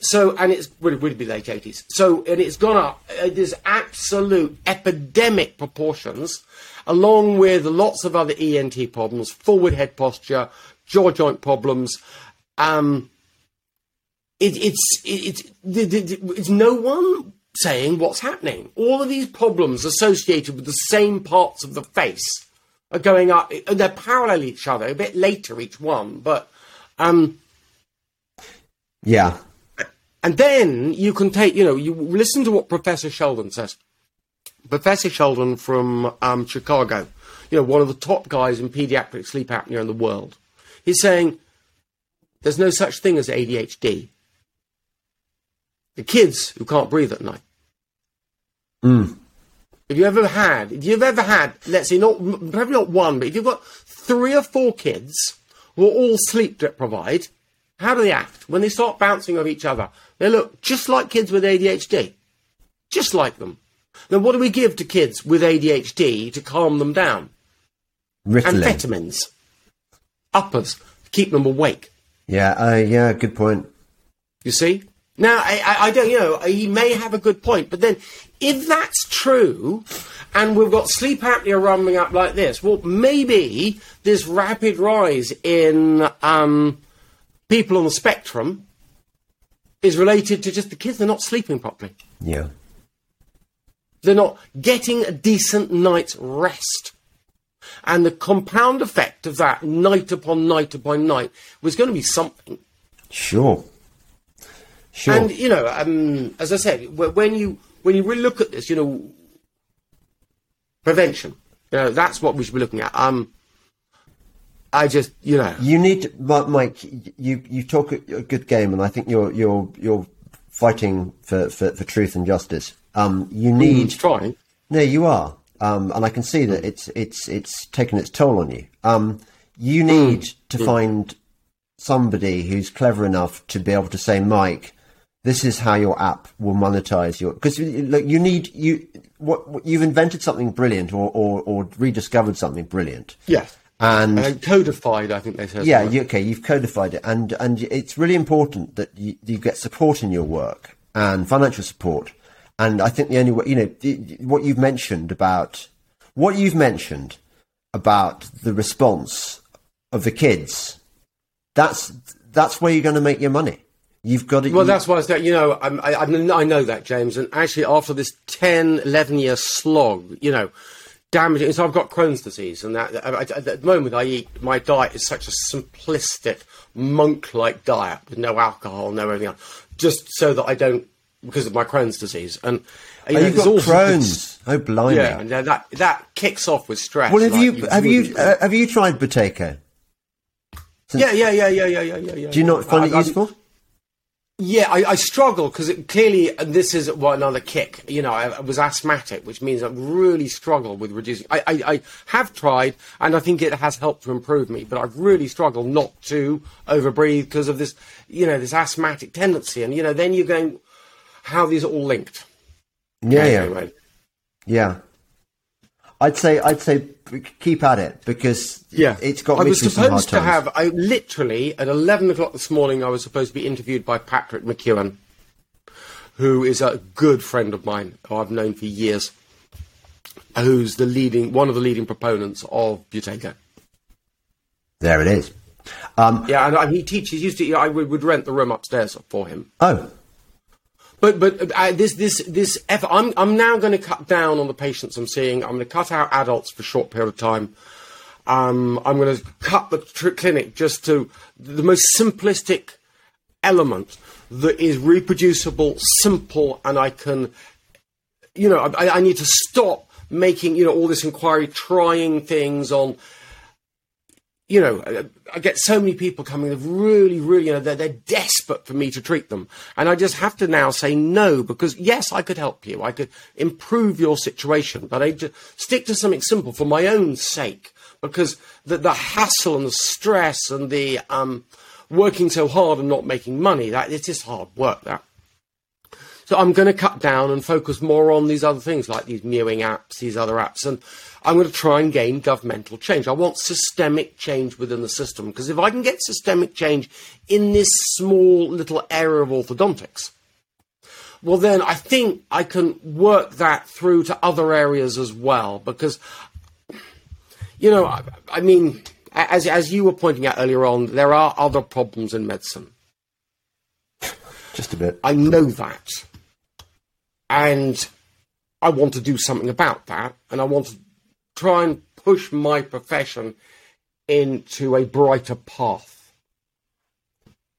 So, and it's would would be late 80s. So, and it's gone up. uh, There's absolute epidemic proportions, along with lots of other ENT problems, forward head posture, jaw joint problems. Um, it, it's it, it's it's no one saying what's happening. All of these problems associated with the same parts of the face are going up, and they're parallel each other. A bit later each one, but um, yeah. and then you can take, you know, you listen to what Professor Sheldon says. Professor Sheldon from um, Chicago, you know, one of the top guys in pediatric sleep apnea in the world. He's saying there's no such thing as ADHD. The kids who can't breathe at night. If you ever had, if you've ever had, let's say not probably not one, but if you've got three or four kids who are all sleep deprived, how do they act when they start bouncing off each other? They look just like kids with ADHD, just like them. Then what do we give to kids with ADHD to calm them down? Ritalin. Amphetamines, uppers, keep them awake. Yeah. Uh, yeah. Good point. You see? Now, I, I, I don't, you know, he may have a good point, but then if that's true, and we've got sleep apnea rumbling up like this, well, maybe this rapid rise in um, people on the spectrum is related to just the kids, they're not sleeping properly. Yeah. They're not getting a decent night's rest. And the compound effect of that, night upon night upon night, was going to be something. Sure. Sure. And you know, um, as I said, when you when you really look at this, you know, prevention. You know, that's what we should be looking at. Um, I just, you know, You need, to, Mike. You you talk a, good game, and I think you're you're you're fighting for, for, for truth and justice. Um, you need. trying. No, you are, um, and I can see that it's it's it's taken its toll on you. Um, you need to find somebody who's clever enough to be able to say, Mike, this is how your app will monetize your. Because look, you need you what, what you've invented something brilliant or, or or rediscovered something brilliant, Yes. and And codified, I think they said. yeah, you, okay, you've codified it, and and it's really important that you, you get support in your work and financial support. And I think the only way, you know, what you've mentioned about what you've mentioned about the response of the kids, that's that's where you're going to make your money. You've got to. Well, that's why I said, you know, I'm, I, I I know that, James. And actually, after this 10, 11 year slog, you know, damaging. So I've got Crohn's disease, and that at the moment I eat, my diet is such a simplistic, monk like diet with no alcohol, no anything, else, just so that I don't, because of my Crohn's disease. And, you Oh, know, you've got all sorts of- Crohn's. Oh, blimey! Yeah, and that, that kicks off with stress. well, have like you have you uh, have you tried Buteyko? yeah, yeah, yeah, yeah, yeah, yeah, yeah, yeah. Do you not find it I- I- useful? Yeah, I, I struggle because clearly, and this is well, another kick. You know, I, I was asthmatic, which means I really struggle with reducing. I, I, I have tried, and I think it has helped to improve me, but I've really struggled not to overbreathe because of this, you know, this asthmatic tendency. And you know, then you're going, how these are all linked. Yeah, yeah. Yeah. I'd say I'd say keep at it because Yeah, it's got I was through some hard supposed to times. have. I literally at eleven o'clock this morning. I was supposed to be interviewed by Patrick McKeown, who is a good friend of mine, who I've known for years, who's the leading one of the leading proponents of Buteyko. There it is. Um, Yeah, and, and he teaches. Used to. I would, would rent the room upstairs for him. oh, But but uh, this this this effort. I'm I'm now going to cut down on the patients I'm seeing. I'm going to cut out adults for a short period of time. Um, I'm going to cut the tr- clinic just to the most simplistic element that is reproducible, simple, and I can, you know, I, I need to stop making you know all this inquiry, trying things on you know, I- get so many people coming, really, really, you know, they're, they're desperate for me to treat them. And I just have to now say no, because yes, I could help you. I could improve your situation, but I just stick to something simple for my own sake, because the, the hassle and the stress and the, um, working so hard and not making money, that it's just hard work, that. So I'm going to cut down and focus more on these other things like these mewing apps, these other apps, and I'm going to try and gain governmental change. I want systemic change within the system because if I can get systemic change in this small little area of orthodontics, well, then I think I can work that through to other areas as well because, you know, I, I mean, as, as you were pointing out earlier on, there are other problems in medicine. just a bit. I know that. And I want to do something about that. And I want to try and push my profession into a brighter path.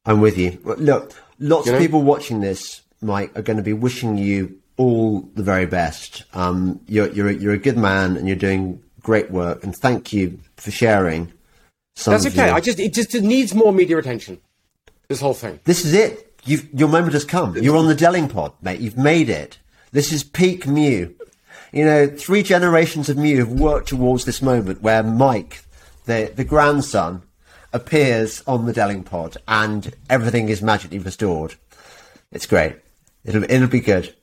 I'm with you. Look, lots You of people watching this, Mike, are going to be wishing you all the very best. Um, you're you're a, you're a good man, and you're doing great work. And thank you for sharing. Some That's okay. your- I just it just it needs more media attention. This whole thing. This is it. You've, your moment has come. You're on the Delingpod, mate. You've made it. This is peak Mew. You know, three generations of Mew have worked towards this moment where Mike, the, the grandson, appears on the Delingpod and everything is magically restored. It's great. It'll, it'll be good.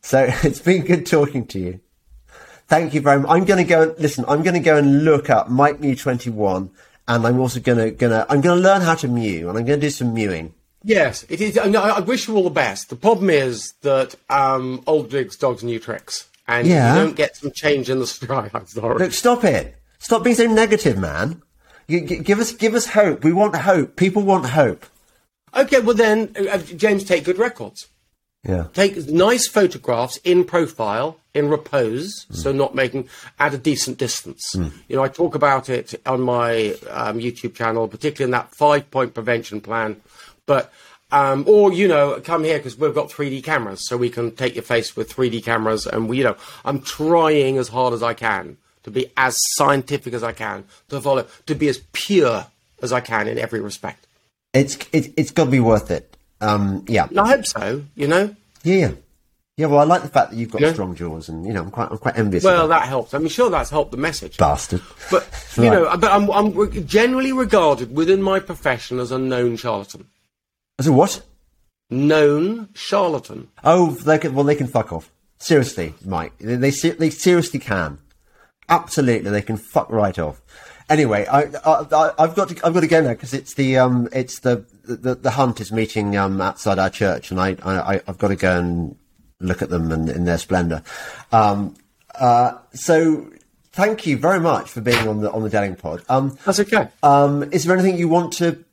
So it's been good talking to you. Thank you very much. I'm going to go and listen. I'm going to go and look up Mike Mew 21, and I'm also going to gonna I'm going to learn how to mew, and I'm going to do some mewing. Yes, it is. I, wish you all the best. The problem is that um, old jigs, dogs, new tricks, and Yeah. you don't get some change in the sky. I'm sorry. Look, stop it. Stop being so negative, man. You, g- give us, give us hope. We want hope. People want hope. Okay, well then, uh, James, take good records. Yeah. take nice photographs in profile, in repose, so not making at a decent distance. You know, I talk about it on my um, YouTube channel, particularly in that five point prevention plan. But, um, or, you know, come here because we've got 3D cameras, so we can take your face with 3D cameras. And, we, you know, I'm trying as hard as I can to be as scientific as I can, to follow, to be as pure as I can in every respect. It's, it, it's got to be worth it. Um, yeah. I hope so, you know. Yeah. Yeah. Yeah. Well, I like the fact that you've got Yeah. strong jaws and, you know, I'm quite, I'm quite envious Well, that. that helps. I mean, sure, that's helped the message. Bastard. But you Right. know, but I'm, I'm generally regarded within my profession as a known charlatan. As a what? Known charlatan. Oh, they can, well, they can fuck off. Seriously, Mike. They, they, they seriously can. Absolutely, they can fuck right off. Anyway, I, I, I, I've got to, I've got to go now because it's the, um, it's the, the, the hunt is meeting, um, outside our church and I, I, I've got to go and look at them and in their splendour. Um, uh, so thank you very much for being on the, on the Delingpod. Um, That's okay. um, is there anything you want to,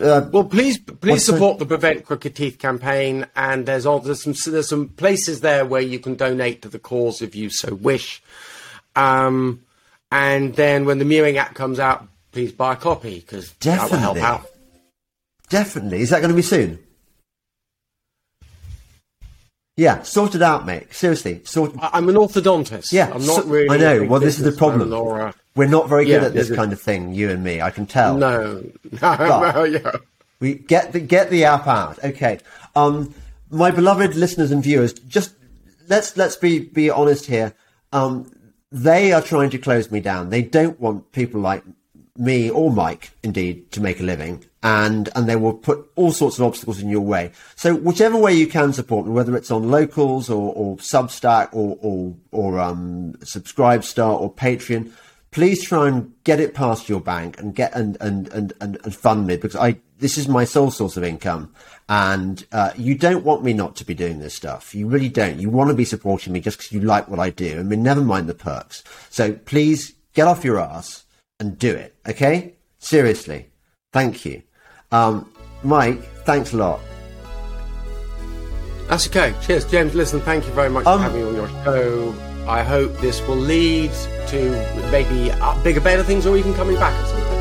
uh, well, please, please the- support the Prevent Crooked Teeth campaign, and there's all, there's some there's some places there where you can donate to the cause if you so wish. Um, and then when the Mewing app comes out, please buy a copy because that will help Definitely. out. Definitely. Is that going to be soon? Yeah, sort it out, mate. Seriously, sort. I- I'm an orthodontist. Yeah, I'm not so- really. I know. Well, this is the problem. Or a, We're not very good at this kind of thing, you and me. I can tell. no, no, yeah. We get the get the app out. Okay. Um, my beloved listeners and viewers, just let's let's be be honest here. Um, they are trying to close me down. They don't want people like me or Mike, indeed, to make a living, and and they will put all sorts of obstacles in your way. So whichever way you can support me, whether it's on Locals or, or Substack or or, or um, Subscribestar or Patreon, please try and get it past your bank and get and and and and, and fund me because I this is my sole source of income, and uh, you don't want me not to be doing this stuff. You really don't. You want to be supporting me just because you like what I do. I mean, never mind the perks. So please get off your ass and do it. Okay? Seriously. Thank you. Um, Mike, thanks a lot. That's okay. Cheers, James. Listen, thank you very much Um, for having me on your show. I hope this will lead to maybe bigger, better things, or even coming back at some point.